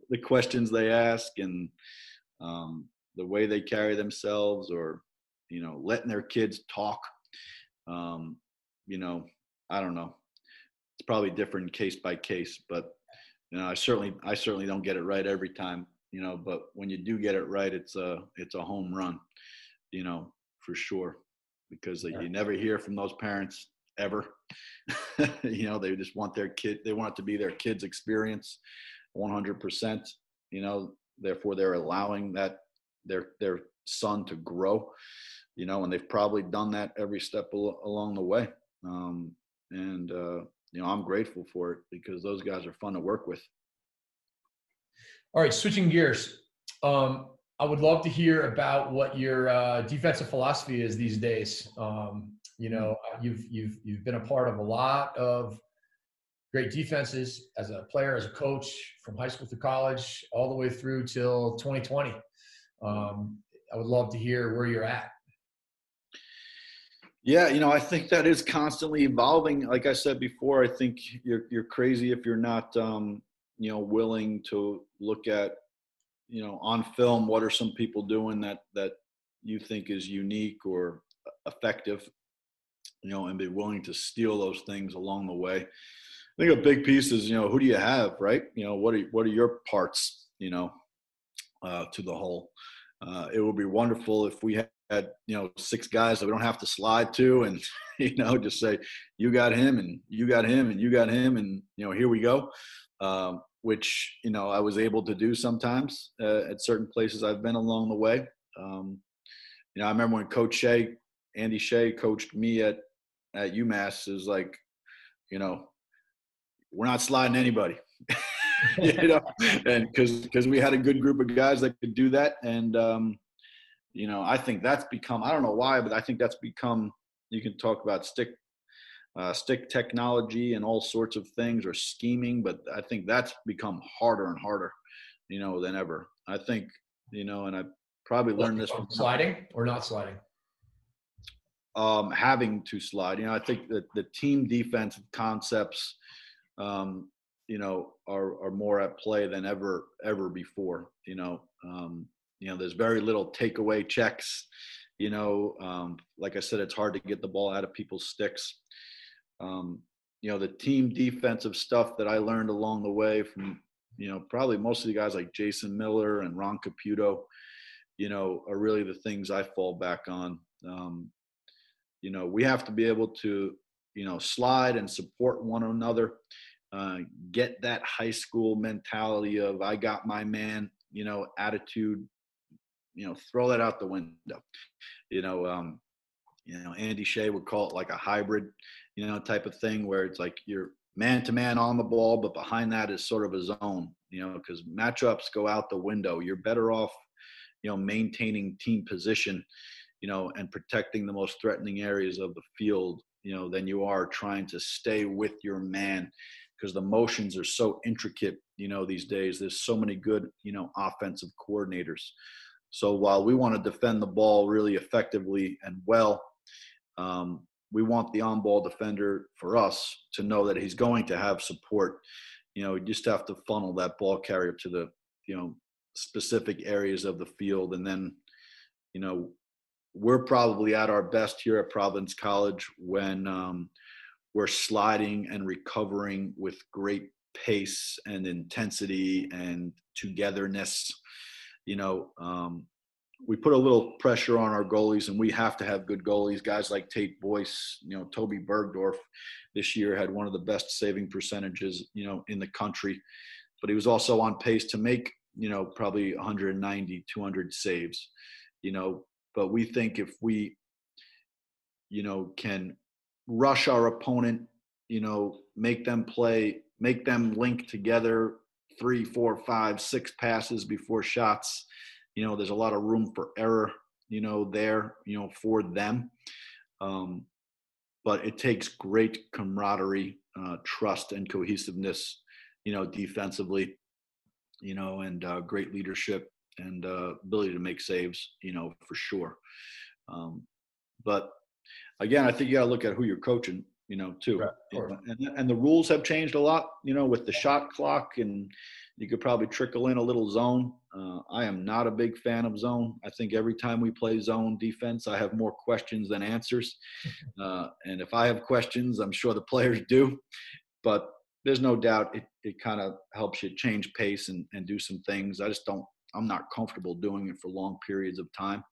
the, questions they ask and um, the way they carry themselves or you know letting their kids talk um, you know i don't know it's probably different case by case but you know i certainly i certainly don't get it right every time you know but when you do get it right it's a it's a home run you know for sure because you never hear from those parents ever. (laughs) You know they just want their kid they want it to be their kids experience 100% you know therefore they're allowing that their their son to grow you know and they've probably done that every step al- along the way. Um, and uh, you know i'm grateful for it because those guys are fun to work with. All right switching gears um, i would love to hear about what your uh, defensive philosophy is these days. Um, you know you've you've you've been a part of a lot of great defenses as a player as a coach from high school to college all the way through till 2020 um, I would love to hear where you're at. Yeah, you know, I think that is constantly evolving. Like I said before, I think you're you're crazy if you're not, um, you know, willing to look at, you know, on film what are some people doing that that you think is unique or effective, you know, and be willing to steal those things along the way. I think a big piece is, you know, who do you have, right? You know, what are what are your parts, you know, uh, to the whole uh, it would be wonderful if we had you know six guys that we don't have to slide to and (laughs) you know just say you got him and you got him and you got him and you know here we go. Um, which you know i was able to do sometimes uh, at certain places i've been along the way. Um, you know i remember when coach shea andy shea coached me at at umass is like you know we're not sliding anybody. (laughs) You know, and because because we had a good group of guys that could do that, and um, you know, I think that's become I don't know why, but I think that's become you can talk about stick uh, stick technology and all sorts of things or scheming, but I think that's become harder and harder, you know, than ever. I think you know, and I probably learned this from sliding or not sliding. Um, having to slide, you know, I think that the team defense concepts um, you know are are more at play than ever ever before you know um, you know there's very little takeaway checks you know um, like i said it's hard to get the ball out of people's sticks. Um, you know the team defensive stuff that i learned along the way from you know probably most of the guys like jason miller and ron caputo you know are really the things i fall back on. Um, you know we have to be able to you know slide and support one another uh, get that high school mentality of I got my man, you know, attitude, you know, throw that out the window. You know, um, you know, Andy Shea would call it like a hybrid, you know, type of thing where it's like you're man to man on the ball, but behind that is sort of a zone, you know, because matchups go out the window. You're better off, you know, maintaining team position, you know, and protecting the most threatening areas of the field, you know, than you are trying to stay with your man because the motions are so intricate, you know, these days. There's so many good, you know, offensive coordinators. So while we want to defend the ball really effectively and well, um, we want the on-ball defender for us to know that he's going to have support. You know, you just have to funnel that ball carrier to the, you know, specific areas of the field, and then, you know, we're probably at our best here at Providence College when um, we're sliding and recovering with great pace and intensity and togetherness. You know, um, we put a little pressure on our goalies, and we have to have good goalies. Guys like Tate Boyce, you know, Toby Bergdorf this year had one of the best saving percentages, you know, in the country. But he was also on pace to make, you know, probably 190, 200 saves, you know. But we think if we, you know, can rush our opponent, you know, make them play, make them link together three, four, five, six passes before shots you know, there's a lot of room for error, you know, there, you know, for them. Um, but it takes great camaraderie, uh, trust, and cohesiveness, you know, defensively, you know, and uh, great leadership and uh, ability to make saves, you know, for sure. Um, but again, I think you got to look at who you're coaching, you know, too. Right. And, and the rules have changed a lot, you know, with the shot clock and you could probably trickle in a little zone. Uh, I am not a big fan of zone. I think every time we play zone defense, I have more questions than answers. (laughs) Uh, and if I have questions, I'm sure the players do. But there's no doubt it, it kind of helps you change pace and, and do some things. I just don't, I'm not comfortable doing it for long periods of time,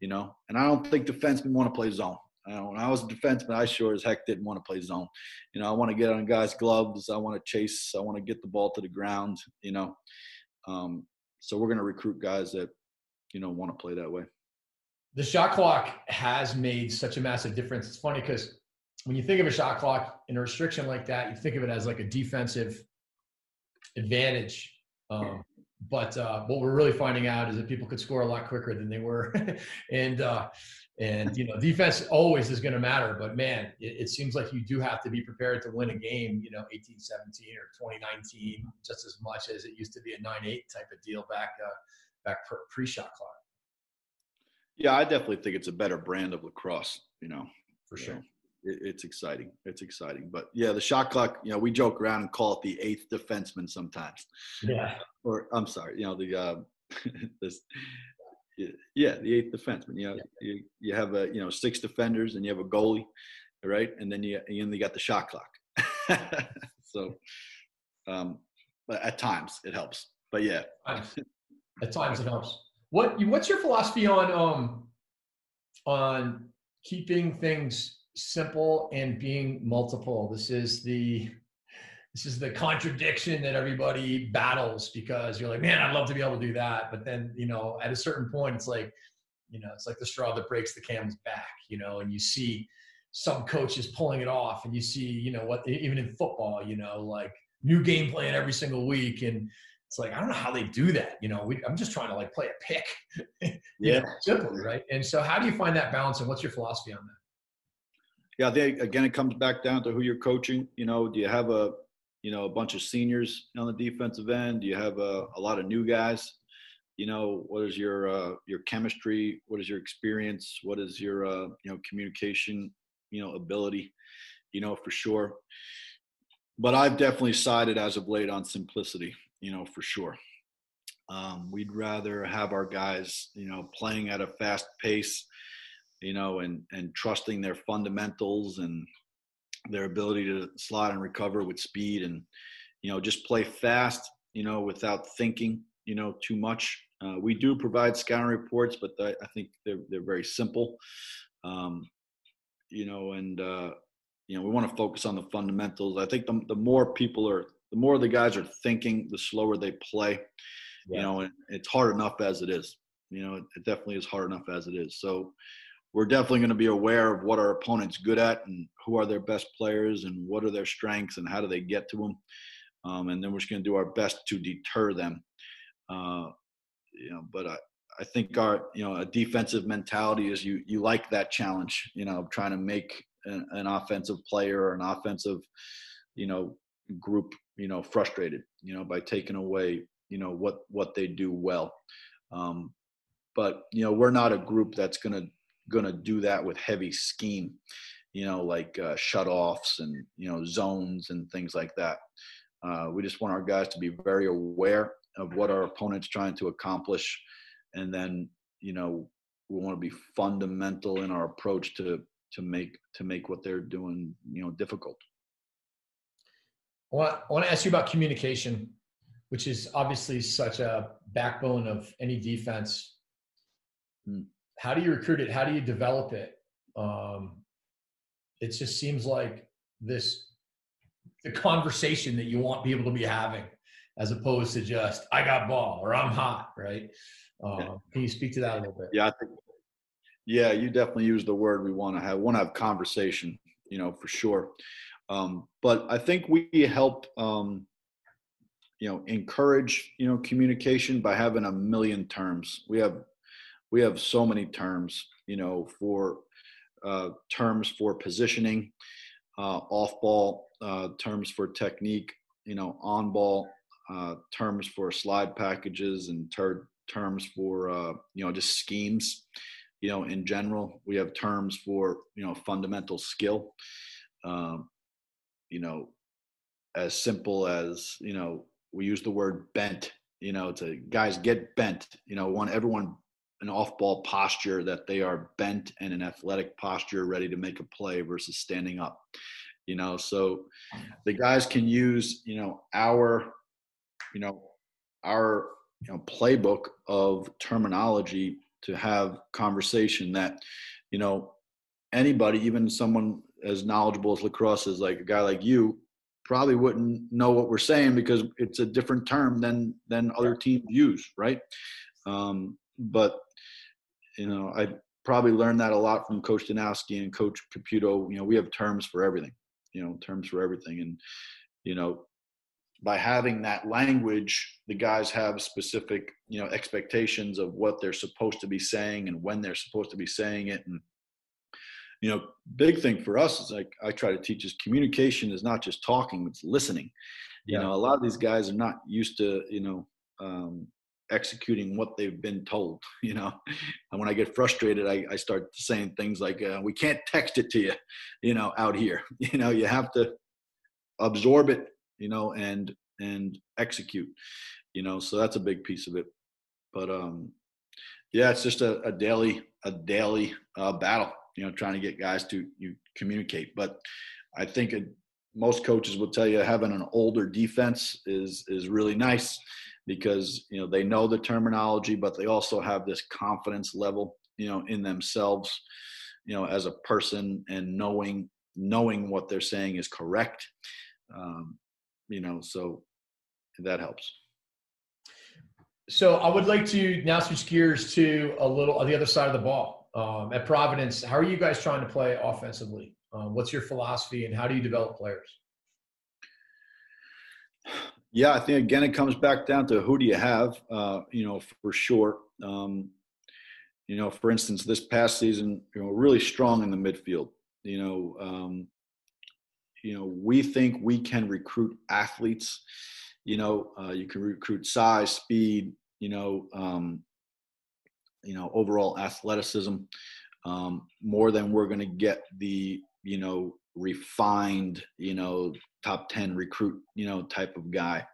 you know. And I don't think defensemen want to play zone. Uh, when I was a defenseman, I sure as heck didn't want to play zone. You know, I want to get on guys' gloves. I want to chase. I want to get the ball to the ground. You know, um, so we're going to recruit guys that you know want to play that way. The shot clock has made such a massive difference. It's funny because when you think of a shot clock in a restriction like that, you think of it as like a defensive advantage. Um, but uh, what we're really finding out is that people could score a lot quicker than they were, (laughs) and uh, and you know, defense always is going to matter, but man, it, it, seems like you do have to be prepared to win a game. You know, 18-17 or 2019, just as much as it used to be a 9-8 type of deal back uh, back pre-shot clock. Yeah, I definitely think it's a better brand of lacrosse. You know, for sure. It, it's exciting. It's exciting. But yeah, the shot clock. You know, we joke around and call it the eighth defenseman sometimes. Yeah. Or I'm sorry. You know the uh, (laughs) this yeah, the eighth defenseman. You know, yeah. you, you have a you know six defenders and you have a goalie, right? And then you you only got the shot clock. (laughs) so, um, but at times it helps. But yeah, at times it helps. What what's your philosophy on um on keeping things simple and being multiple? This is the this is the contradiction that everybody battles because you're like, man, I'd love to be able to do that. But then, you know, at a certain point, it's like, you know, it's like the straw that breaks the camel's back, you know, and you see some coaches pulling it off and you see, you know, what, even in football, you know, like new game plan every single week. And it's like, I don't know how they do that. You know, we, I'm just trying to like play a pick, (laughs) yeah, know, simply. Right. And so how do you find that balance and what's your philosophy on that? Yeah, they, again, it comes back down to who you're coaching. You know, do you have a you know, a bunch of seniors on the defensive end? Do you have a, a lot of new guys? You know, what is your uh, your chemistry? What is your experience? What is your uh, you know communication? You know, ability. You know, for sure. But I've definitely sided as of late on simplicity. You know, for sure. Um, we'd rather have our guys, you know, playing at a fast pace, you know, and and trusting their fundamentals and their ability to slide and recover with speed and you know just play fast you know without thinking you know too much. Uh, we do provide scouting reports but i think they're, they're very simple. Um, you know and uh, you know we want to focus on the fundamentals. I think the, the more people are the more the guys are thinking the slower they play yeah. you know and it's hard enough as it is. You know it definitely is hard enough as it is. So we're definitely going to be aware of what our opponent's good at and who are their best players and what are their strengths and how do they get to them. Um, and then we're just going to do our best to deter them. Uh, you know, but I, I think our you know a defensive mentality is you you like that challenge. You know, trying to make an, an offensive player or an offensive you know group you know frustrated you know by taking away you know what what they do well. Um, but you know we're not a group that's going to going to do that with heavy scheme, you know, like uh, shutoffs and you know zones and things like that. Uh, we just want our guys to be very aware of what our opponent's trying to accomplish, and then you know we want to be fundamental in our approach to to make to make what they're doing you know difficult. I want, I want to ask you about communication, which is obviously such a backbone of any defense. Hmm how do you recruit it? How do you develop it? Um, it just seems like this the conversation that you want people to be having as opposed to just I got ball or I'm hot, right? Um, can you speak to that a little bit? Yeah, I think. Yeah, you definitely use the word we want to have. Want to have conversation, you know, for sure. Um, but I think we help, um, you know, encourage, you know, communication by having a million terms. We have we have so many terms, you know, for uh, terms for positioning, uh, off ball, uh, terms for technique, you know, on ball, uh, terms for slide packages, and ter- terms for uh, you know just schemes. You know, in general, we have terms for you know fundamental skill. Um, you know, as simple as you know, we use the word bent. You know, to guys get bent. You know, want everyone an off ball posture that they are bent and an athletic posture ready to make a play versus standing up you know? So the guys can use you know our you know our you know playbook of terminology to have conversation that you know anybody even someone as knowledgeable as lacrosse is like a guy like you probably wouldn't know what we're saying because it's a different term than than other teams use right? Um, but you know, I probably learned that a lot from Coach Danowski and Coach Caputo. You know, we have terms for everything. You know, terms for everything, and you know, by having that language, the guys have specific, you know, expectations of what they're supposed to be saying and when they're supposed to be saying it. And, you know, big thing for us is like I try to teach is communication is not just talking, it's listening. You yeah. know, a lot of these guys are not used to, you know, um, executing what they've been told (laughs) you know? And when i get frustrated i, I start saying things like uh, we can't text it to you you know out here. (laughs) You know you have to absorb it you know and and execute you know? So that's a big piece of it. But um yeah it's just a, a daily a daily uh, battle you know trying to get guys to you communicate. But i think it, most coaches will tell you having an older defense is is really nice because you know they know the terminology but they also have this confidence level you know in themselves you know as a person and knowing knowing what they're saying is correct. Um, you know so that helps. So i would like to now switch gears to a little on the other side of the ball. Um, at providence how are you guys trying to play offensively? Um, what's your philosophy and how do you develop players (sighs) yeah, I think again it comes back down to who do you have, uh, you know, for sure. Um, you know, for instance, this past season, you know, really strong in the midfield. You know, um, you know, we think we can recruit athletes. You know, uh, you can recruit size, speed. You know, um, you know, overall athleticism um, more than we're going to get the you know refined, you know, top 10 recruit, you know, type of guy,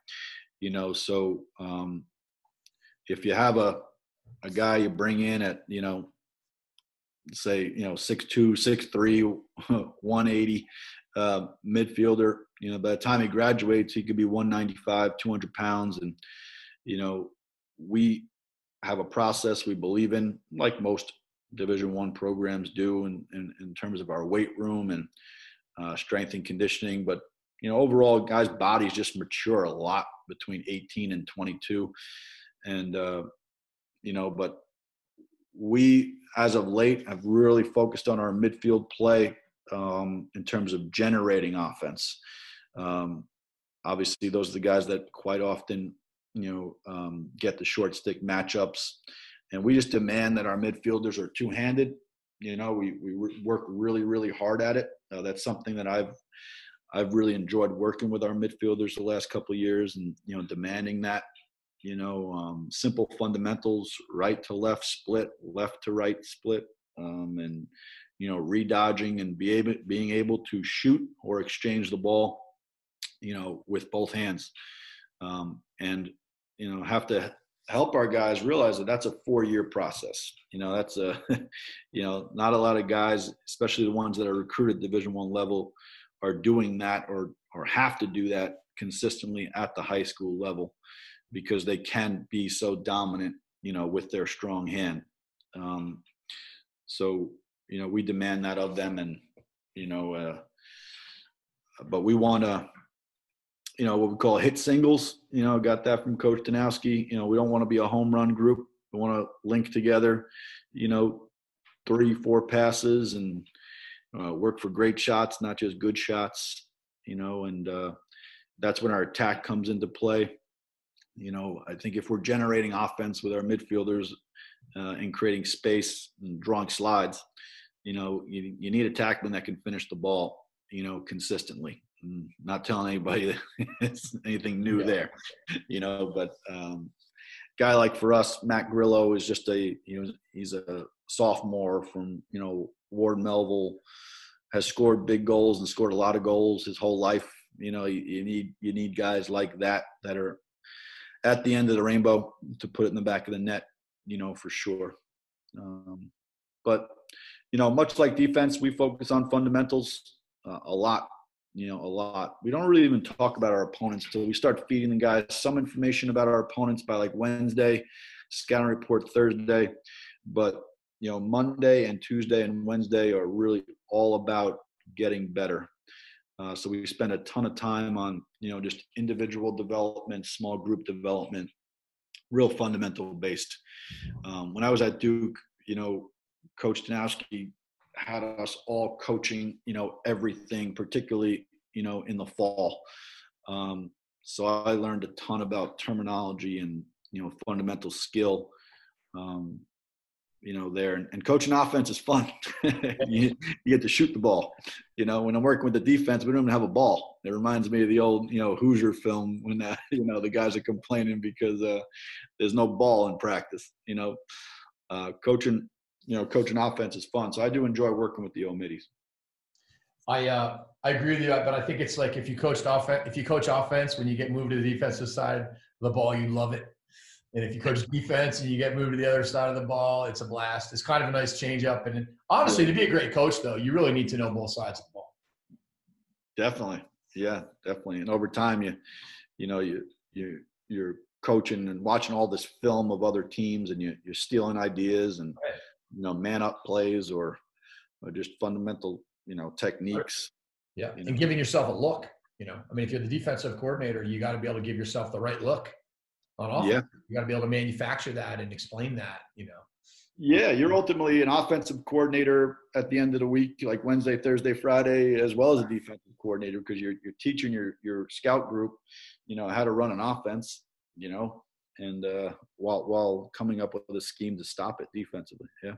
you know, so um, if you have a, a guy you bring in at, you know, say, you know, 6'2", 6'3", 180 uh, midfielder, you know, by the time he graduates, he could be 195, 200 pounds. And, you know, we have a process we believe in, like most division one programs do in, in, in terms of our weight room and uh, strength and conditioning. But you know, overall, guys' bodies just mature a lot between 18 and 22, and uh, you know, but we as of late, have really focused on our midfield play um, in terms of generating offense. Um, obviously, those are the guys that quite often, you know, um, get the short stick matchups, and we just demand that our midfielders are two-handed. You know, we we work really really hard at it. Uh, that's something that I've I've really enjoyed working with our midfielders the last couple years, and you know, demanding that you know, um, simple fundamentals, right to left split, left to right split, um, and you know, redodging and be able, being able to shoot or exchange the ball, you know, with both hands, um, and you know, have to help our guys realize that that's a four-year process. You know, that's a, (laughs) you know, not a lot of guys, especially the ones that are recruited Division One level, are doing that or or have to do that consistently at the high school level because they can be so dominant, you know, with their strong hand. Um, so, you know, we demand that of them, and you know, uh, but we want to, you know, what we call hit singles. You know, got that from Coach Danowski. You know, we don't want to be a home run group. We want to link together, you know, three, four passes and uh, work for great shots, not just good shots. You know, and uh, that's when our attack comes into play. You know, I think if we're generating offense with our midfielders uh, and creating space and drawing slides, you know, you, you need attackmen that can finish the ball, you know, consistently. I'm not telling anybody (laughs) it's anything new yeah. there, you know, but um, guy like for us, Matt Grillo is just a, you know, he's a sophomore from, you know, Ward Melville has scored big goals and scored a lot of goals his whole life. You know, you, you need, you need guys like that, that are at the end of the rainbow to put it in the back of the net, you know, for sure. Um, but, you know, much like defense, we focus on fundamentals uh, a lot, you know, a lot. We don't really even talk about our opponents until we start feeding the guys some information about our opponents by like Wednesday, scouting report Thursday. But, you know, Monday and Tuesday and Wednesday are really all about getting better. Uh, so we spend a ton of time on, you know, just individual development, small group development, real fundamental based. Um, when I was at Duke, you know, Coach Danowski had us all coaching, you know, everything, particularly, you know, in the fall. Um, so I learned a ton about terminology and, you know, fundamental skill. Um, you know, there. And, and coaching offense is fun. (laughs) you, you, get to shoot the ball. You know, when I'm working with the defense, we don't even have a ball. It reminds me of the old, you know, Hoosier film when, uh, (laughs) you know, the guys are complaining because uh, there's no ball in practice. You know, uh, coaching, you know, coaching offense is fun. So I do enjoy working with the old middies. I uh, I agree with you, but I think it's like if you coached offense, if you coach offense, when you get moved to the defensive side the ball, you love it. And if you coach defense and you get moved to the other side of the ball, it's a blast. It's kind of a nice change up. And honestly, to be a great coach, though, you really need to know both sides of the ball. Definitely. Yeah, definitely. And over time, you, you know, you, you, you're coaching and watching all this film of other teams and you, you're stealing ideas and, right. you know, man up plays or, or just fundamental, you know, techniques. Yeah. You know. And giving yourself a look, you know, I mean, if you're the defensive coordinator, you got to be able to give yourself the right look on offense. Yeah. You got to be able to manufacture that and explain that, you know. Yeah, you're ultimately an offensive coordinator at the end of the week, like Wednesday, Thursday, Friday, as well as a defensive coordinator, because you're you're teaching your your scout group, you know, how to run an offense, you know, and uh, while while coming up with a scheme to stop it defensively. Yeah.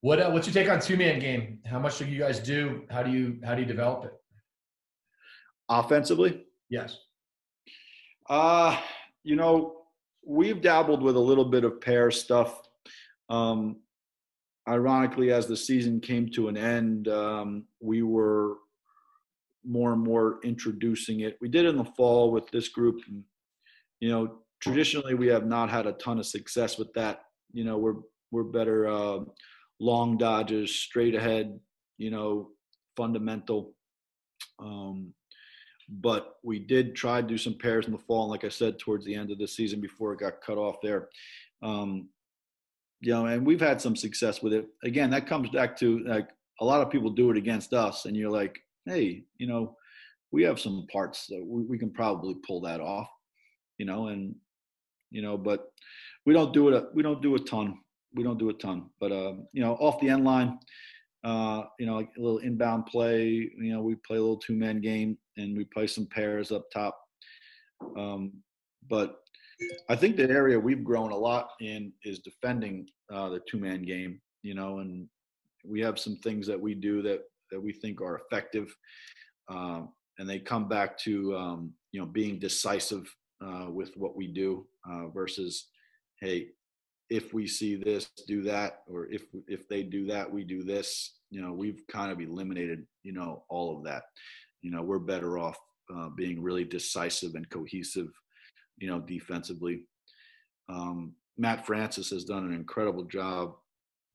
What uh, what's your take on two man game? How much do you guys do? How do you how do you develop it? Offensively. Yes. Uh you know, we've dabbled with a little bit of pair stuff. Um, ironically, as the season came to an end, um, we were more and more introducing it. We did in the fall with this group. And, you know, traditionally we have not had a ton of success with that. You know, we're we're better uh, long dodges, straight ahead. You know, fundamental. Um, but we did try to do some pairs in the fall. And like I said, towards the end of the season before it got cut off there, um, you know, and we've had some success with it. Again, that comes back to like a lot of people do it against us, and you're like, hey, you know, we have some parts that we, we can probably pull that off, you know, and you know, but we don't do it. We don't do a ton. we don't do a ton, but um, you know, off the end line, uh, you know, like a little inbound play. You know, we play a little two man game and we play some pairs up top. Um, but I think the area we've grown a lot in is defending uh, the two man game. You know, and we have some things that we do that that we think are effective, uh, and they come back to um, you know being decisive uh, with what we do uh, versus hey if we see this do that or if if they do that we do this. You know we've kind of eliminated you know all of that. You know we're better off uh, being really decisive and cohesive you know defensively. Um, matt francis has done an incredible job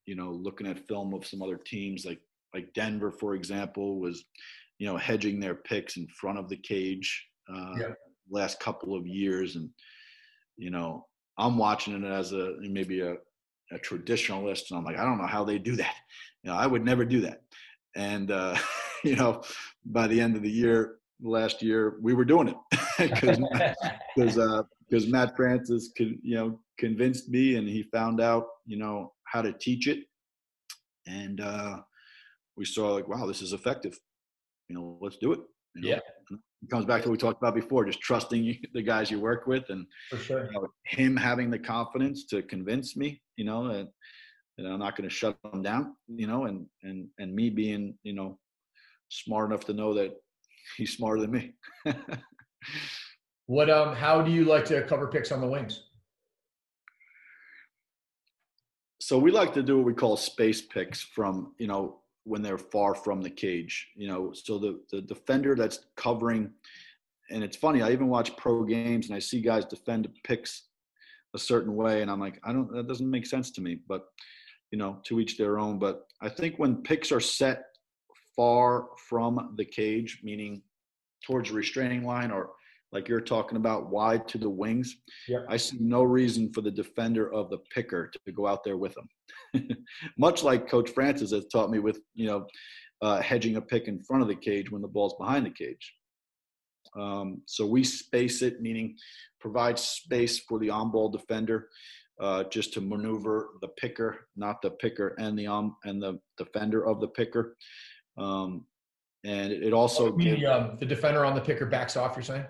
you know looking at film of some other teams like like denver for example was you know hedging their picks in front of the cage uh, yeah. last couple of years. And you know I'm watching it as a maybe a, a traditionalist, and I'm like, I don't know how they do that. You know, I would never do that. And uh, (laughs) you know, by the end of the year, last year, we were doing it (laughs) because because uh, Matt Francis, could, you know, convinced me, and he found out, you know, how to teach it, and uh, we saw like, wow, this is effective. You know, let's do it. You know? Yeah it comes back to what we talked about before, just trusting you, (laughs) the guys you work with, and sure. you know, him having the confidence to convince me, you know, that, that I'm not going to shut him down, you know, and and and me being, you know, smart enough to know that he's smarter than me. what um? How do you like to cover picks on the wings? So we like to do what we call space picks from you know when they're far from the cage. You know, so the the defender that's covering, and it's funny. I even watch pro games and I see guys defend picks a certain way, and I'm like, I don't. That doesn't make sense to me. But you know, to each their own. But I think when picks are set far from the cage, meaning towards the restraining line or like you're talking about wide to the wings. Yep. I see no reason for the defender of the picker to go out there with them. (laughs) Much like Coach Francis has taught me with, you know, uh, hedging a pick in front of the cage when the ball's behind the cage. Um, so we space it, meaning provide space for the on-ball defender uh, just to maneuver the picker, not the picker and the on and the defender of the picker. Um, and it also the, um, the defender on the picker backs off. You're saying?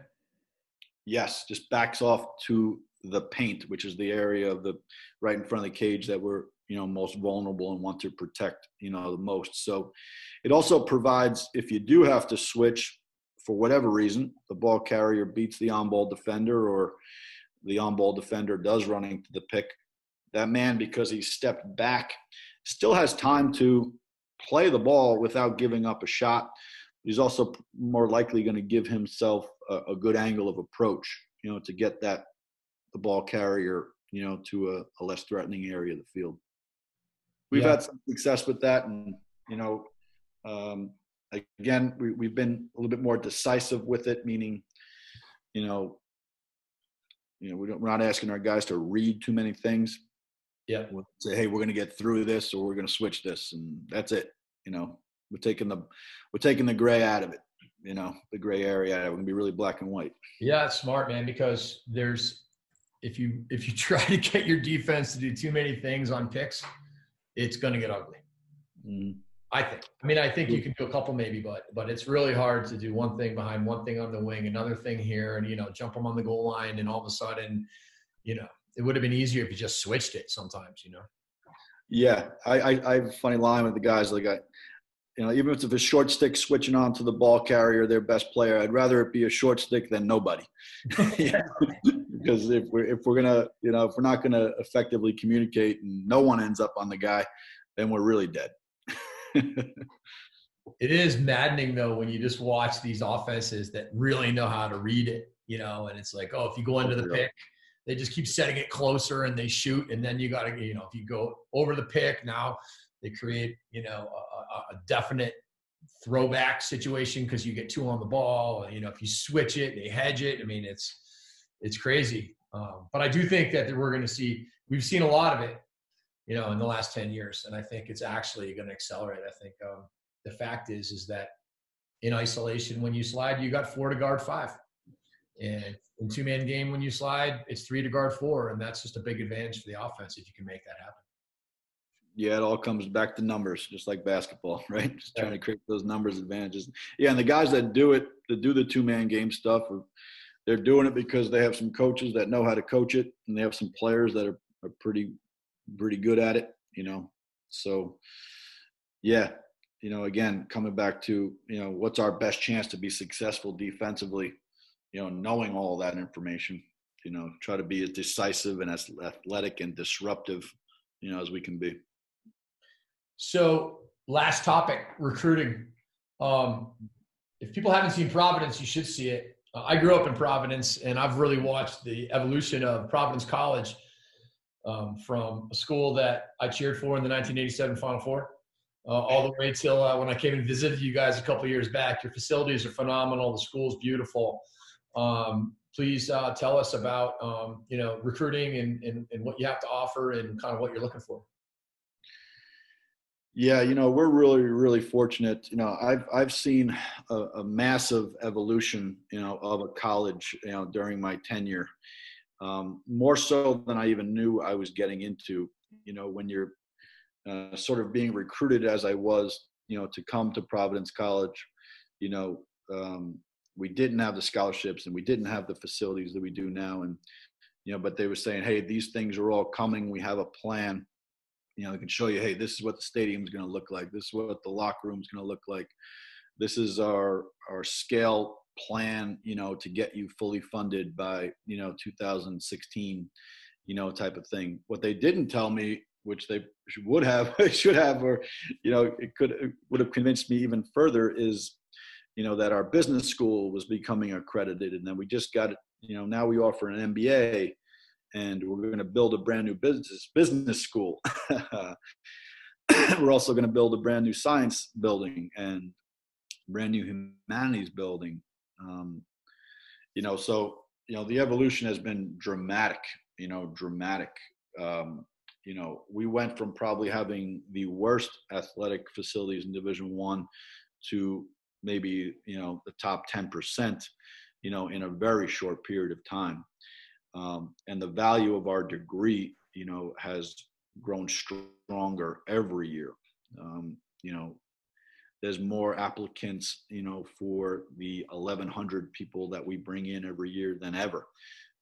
Yes, just backs off to the paint, which is the area of the right in front of the cage that we're you know most vulnerable and want to protect you know the most. So it also provides if you do have to switch for whatever reason, the ball carrier beats the on-ball defender or the on-ball defender does running to the pick. That man, because he stepped back, still has time to play the ball without giving up a shot. He's also more likely going to give himself a, a, good angle of approach, you know, to get that the ball carrier, you know, to a, a less threatening area of the field. We've yeah. had some success with that, and you know, um, again, we, we've been a little bit more decisive with it, meaning, you know, you know, we don't, we're not asking our guys to read too many things. Yeah. We'll say, hey, we're going to get through this, or we're going to switch this, and that's it. You know, we're taking the we're taking the gray out of it you know the gray area. We're to be really black and white. Yeah it's smart man because there's if you if you (laughs) try to get your defense to do too many things on picks it's going to get ugly. Mm. i think i mean i think you can do a couple maybe but but it's really hard to do one thing behind one thing on the wing another thing here and you know jump them on the goal line and all of a sudden you know it would have been easier if you just switched it sometimes you know? Yeah i i, I have a funny line with the guys like i you know, even if it's a short stick switching on to the ball carrier, their best player, I'd rather it be a short stick than nobody. (laughs) (laughs) because if we're if we're gonna, you know, if we're not gonna effectively communicate and no one ends up on the guy, then we're really dead. (laughs) it is maddening though when you just watch these offenses that really know how to read it, you know, and it's like, oh, if you go into oh, the pick, they just keep setting it closer and they shoot, and then you got to, you know, if you go over the pick now, they create, you know, a, a definite throwback situation because you get two on the ball. You know, if you switch it, they hedge it. I mean, it's it's crazy. Um, but I do think that we're going to see. We've seen a lot of it, you know, in the last ten years, and I think it's actually going to accelerate. I think um, the fact is is that in isolation, when you slide, you got four to guard five, and in two man game when you slide, it's three to guard four, and that's just a big advantage for the offense if you can make that happen. Yeah, it all comes back to numbers, just like basketball, (laughs) right? Just trying to create those numbers advantages. Yeah, and the guys that do it, that do the two man game stuff, they're doing it because they have some coaches that know how to coach it, and they have some players that are, are pretty pretty good at it, you know. So, yeah, you know, again, coming back to you know, what's our best chance to be successful defensively? You know, knowing all that information. You know, try to be as decisive and as athletic and disruptive, you know, as we can be. So, last topic recruiting. Um, if people haven't seen Providence, you should see it. Uh, I grew up in Providence, and I've really watched the evolution of Providence College um, from a school that I cheered for in the 1987 Final Four, uh, all the way till uh, when I came and visited you guys a couple years back. Your facilities are phenomenal. The school's beautiful. Um, please uh, tell us about um, you know recruiting and, and, and what you have to offer and kind of what you're looking for. Yeah, you know, we're really, really fortunate. You know, I've I've seen a, a, massive evolution, you know, of a college, you know, during my tenure, um, more so than I even knew I was getting into. You know, when you're uh, sort of being recruited as I was, you know, to come to Providence College, you know, um, we didn't have the scholarships and we didn't have the facilities that we do now, and you know, but they were saying, hey, these things are all coming. We have a plan you know, they can show you, hey, this is what the stadium is going to look like. This is what the locker room is going to look like. This is our our scale plan, you know, to get you fully funded by, you know, 2016, you know, type of thing. What they didn't tell me, which they would have, (laughs) should have, or, you know, it could it would have convinced me even further is, you know, that our business school was becoming accredited, and then we just got, you know, now we offer an MBA and we're going to build a brand new business business school. (laughs) we're also going to build a brand new science building and brand new humanities building. Um, you know, so you know the evolution has been dramatic. You know, dramatic. Um, you know, we went from probably having the worst athletic facilities in Division One to maybe you know the top ten percent. You know, in a very short period of time um, and the value of our degree, you know, has grown stronger every year. Um, you know, there's more applicants, you know, for the 1,100 people that we bring in every year than ever.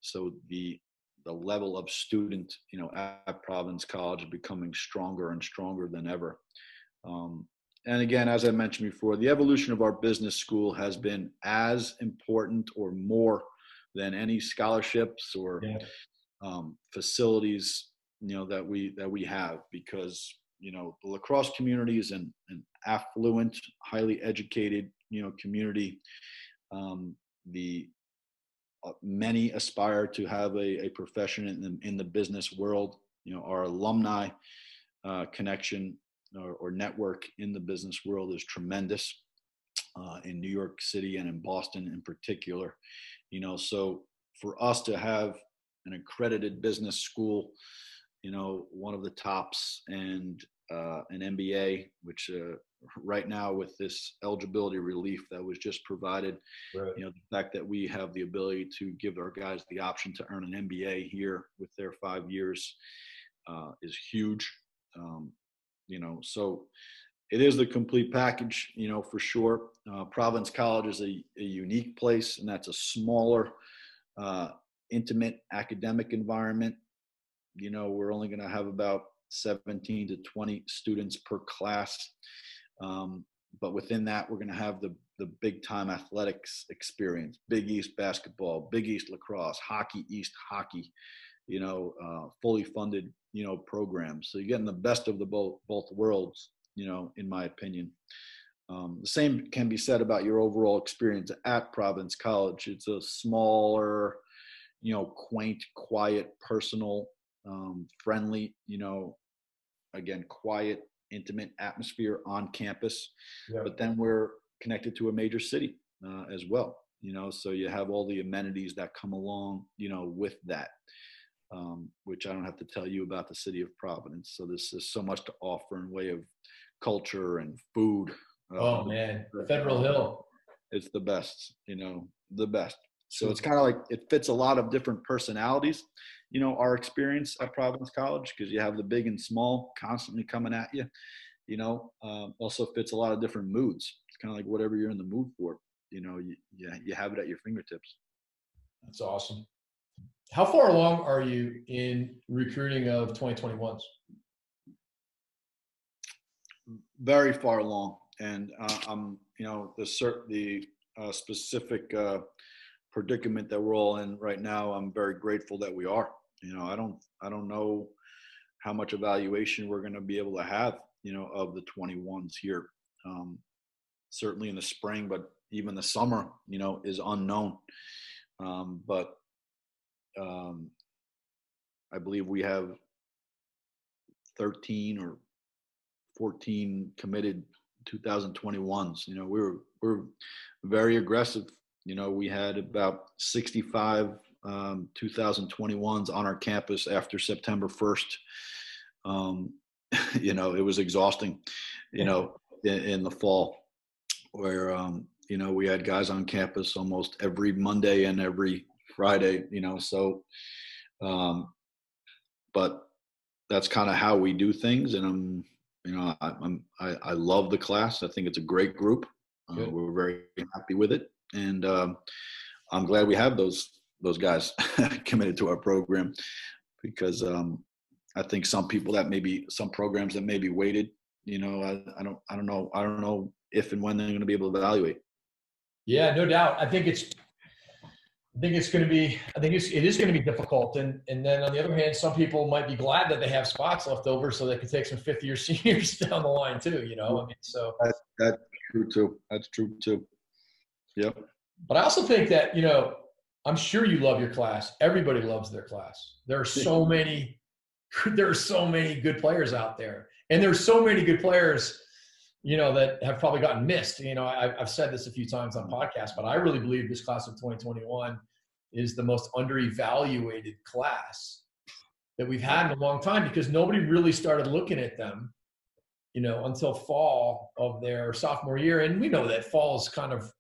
So the the level of student, you know, at Providence College is becoming stronger and stronger than ever. Um, and again, as I mentioned before, the evolution of our business school has been as important or more than any scholarships or yeah. um, facilities you know that we that we have because you know the lacrosse community is an, an affluent highly educated you know community um, the uh, many aspire to have a, a profession in the, in the business world you know our alumni uh, connection or, or, network in the business world is tremendous uh, in new york city and in boston in particular you know so for us to have an accredited business school you know one of the tops and uh, an mba which uh, right now with this eligibility relief that was just provided right. you know the fact that we have the ability to give our guys the option to earn an mba here with their five years uh, is huge um, you know so it is the complete package, you know, for sure. Uh, Providence College is a, a, unique place, and that's a smaller, uh, intimate academic environment. You know, we're only going to have about 17 to 20 students per class. Um, but within that, we're going to have the, the big time athletics experience Big East basketball, Big East lacrosse, Hockey East hockey, you know, uh, fully funded, you know, programs. So you're getting the best of the both, both worlds you know, in my opinion. Um, the same can be said about your overall experience at Providence College. It's a smaller, you know, quaint, quiet, personal, um, friendly, you know, again, quiet, intimate atmosphere on campus. Yeah. But then we're connected to a major city uh, as well, you know, so you have all the amenities that come along, you know, with that. Um, which I don't have to tell you about the city of Providence. So this is so much to offer in way of culture and food. Oh um, man, Federal Hill. It's the best, you know, the best. So it's kind of like it fits a lot of different personalities you know, our experience at Providence College because you have the big and small constantly coming at you. You know, um, also fits a lot of different moods. It's kind of like whatever you're in the mood for. You know, you, you you have it at your fingertips. That's awesome. How far along are you in recruiting of 2021s? Very far along, and uh, I'm, you know, the cert the uh, specific uh, predicament that we're all in right now. I'm very grateful that we are. You know, I don't, I don't know how much evaluation we're going to be able to have, you know, of the 21s here. Um, certainly in the spring, but even the summer, you know, is unknown. Um, but um, I believe we have 13 or 14 committed 2021s. You know, we were we're very aggressive. You know, we had about 65 um, 2021s on our campus after September 1st. Um, (laughs) you know, it was exhausting. You know, in, in the fall, where um, you know we had guys on campus almost every Monday and every Friday, you know. So, um, but that's kind of how we do things, and I'm, you know, I, I'm I, I love the class. I think it's a great group. Uh, we're very happy with it, and um, I'm glad we have those those guys (laughs) committed to our program because um, I think some people that maybe some programs that maybe waited, you know, I, I don't I don't know I don't know if and when they're going to be able to evaluate. Yeah, no doubt. I think it's I think it's going to be. I think it's, it is going to be difficult, and and then on the other hand, some people might be glad that they have spots left over, so they can take some fifth year (laughs) seniors down the line too. You know, I mean, so that's, that's true too. That's true too. Yep. But I also think that you know, I'm sure you love your class. Everybody loves their class. There are so (laughs) many. (laughs) There are so many good players out there, and there's so many good players you know, that have probably gotten missed. You know, I, have said this a few times on podcasts, but I really believe this class of 2021 is the most underevaluated class that we've had in a long time because nobody really started looking at them, you know, until fall of their sophomore year. And we know that fall is kind of,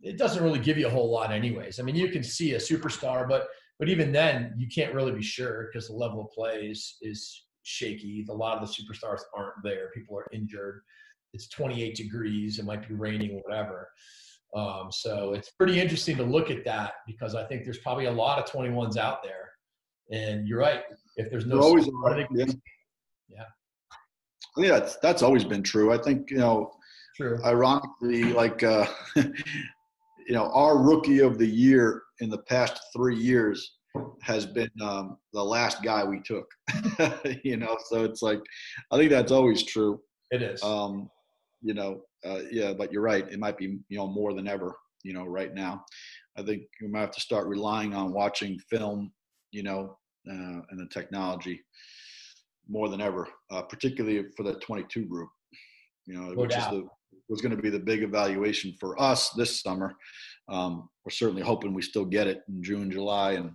it doesn't really give you a whole lot anyways. I mean, you can see a superstar, but but even then you can't really be sure because the level of play is is shaky. A lot of the superstars aren't there. People are injured it's 28 degrees, it might be raining or whatever. Um, so it's pretty interesting to look at that because I think there's probably a lot of 21s out there. And you're right. If there's no, always are, yeah. yeah. I think that's that's always been true. I think you know, true. Ironically, like uh, (laughs) you know, our rookie of the year in the past three years has been um, the last guy we took. (laughs) you know, so it's like I think that's always true. It is. Um, you know, uh, yeah, but you're right. It might be, you know, more than ever, you know, right now. I think we might have to start relying on watching film, you know, uh, and the technology more than ever, uh, particularly for the 22 group, you know, no which doubt. is the, was going to be the big evaluation for us this summer. Um, we're certainly hoping we still get it in June, July, and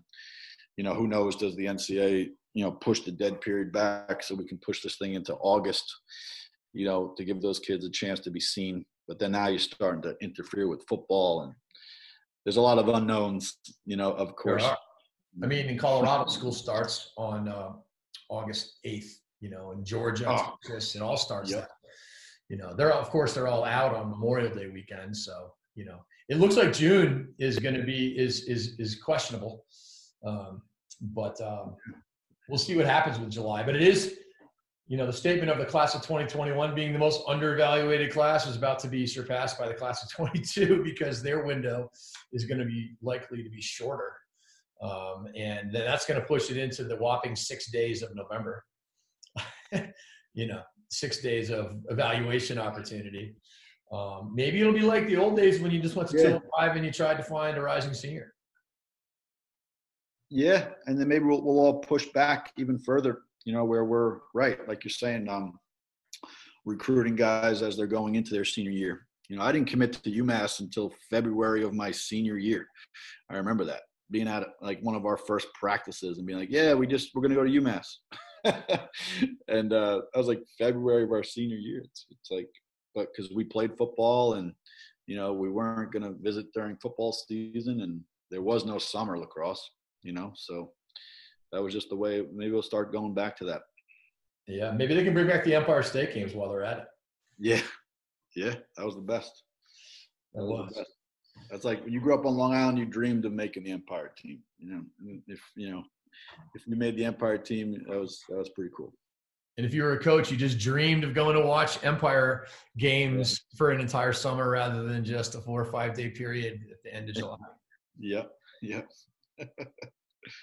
you know, who knows? Does the NCA you know, push the dead period back so we can push this thing into August? you know, to give those kids a chance to be seen. But then now you're starting to interfere with football, and there's a lot of unknowns, you know, of course. I mean, in Colorado, school starts on uh, August 8th, you know, in Georgia, oh. Texas, it all starts yep. You know, they're, of course, they're all out on Memorial Day weekend. So, you know, it looks like June is going to be, is, is, is questionable. Um, but um, we'll see what happens with July. But it is, you know, the statement of the class of 2021 being the most underevaluated class is about to be surpassed by the class of 22 (laughs) because their window is going to be likely to be shorter. Um, and that's going to push it into the whopping six days of November. (laughs) you know, six days of evaluation opportunity. Um, maybe it'll be like the old days when you just went to yeah. 205 and you tried to find a rising senior. Yeah, and then maybe we'll, we'll all push back even further you know, where we're right, like you're saying, um, recruiting guys as they're going into their senior year. You know, I didn't commit to UMass until February of my senior year. I remember that being at like one of our first practices and being like, "Yeah, we just we're gonna go to UMass," (laughs) and uh, I was like February of our senior year. It's, it's like, but because we played football and you know we weren't gonna visit during football season and there was no summer lacrosse, you know, so that was just the way. Maybe we'll start going back to that. Yeah, maybe they can bring back the Empire State Games while they're at it. Yeah, yeah, that was the best. That was. the best. That's like when you grew up on Long Island, you dreamed of making the Empire team. You know, if you know, if you made the Empire team, that was that was pretty cool. And if you were a coach, you just dreamed of going to watch Empire games for an entire summer rather than just a four or five day period at the end of July. Yep, yep. (laughs)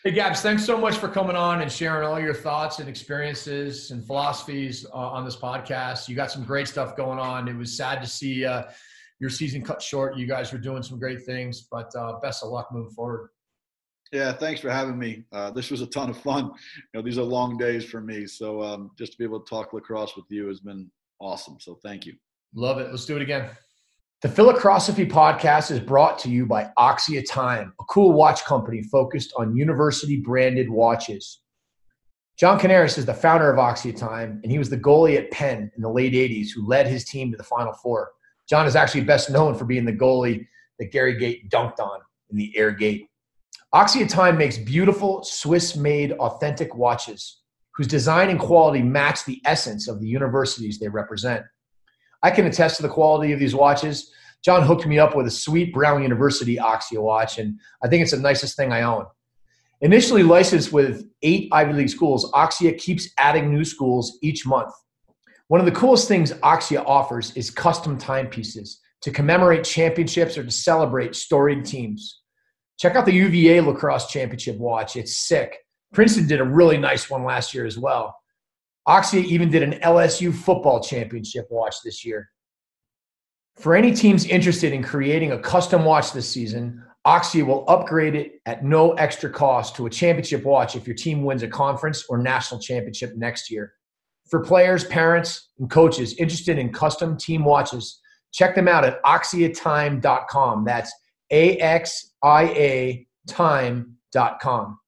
Hey, Gabs, thanks so much for coming on and sharing all your thoughts and experiences and philosophies uh, on this podcast. You got some great stuff going on. It was sad to see uh, your season cut short. You guys were doing some great things, but uh, best of luck moving forward. Yeah, thanks for having me. Uh, this was a ton of fun. You know, these are long days for me, so um, just to be able to talk lacrosse with you has been awesome. So thank you. Love it. Let's do it again. The Philocrosophy podcast is brought to you by Axia Time, a cool watch company focused on university branded watches. John Cannella is the founder of Axia Time, and he was the goalie at Penn in the late 80s who led his team to the Final Four. John is actually best known for being the goalie that Gary Gait dunked on in the Air Gait. Axia Time makes beautiful Swiss made authentic watches whose design and quality match the essence of the universities they represent. I can attest to the quality of these watches. John hooked me up with a sweet Brown University Axia watch, and I think it's the nicest thing I own. Initially licensed with eight Ivy League schools, Axia keeps adding new schools each month. One of the coolest things Axia offers is custom timepieces to commemorate championships or to celebrate storied teams. Check out the UVA Lacrosse Championship watch. It's sick. Princeton did a really nice one last year as well. Axia even did an LSU football championship watch this year. For any teams interested in creating a custom watch this season, Axia will upgrade it at no extra cost to a championship watch if your team wins a conference or national championship next year. For players, parents, and coaches interested in custom team watches, check them out at axiatime.com. That's A X I A time.com.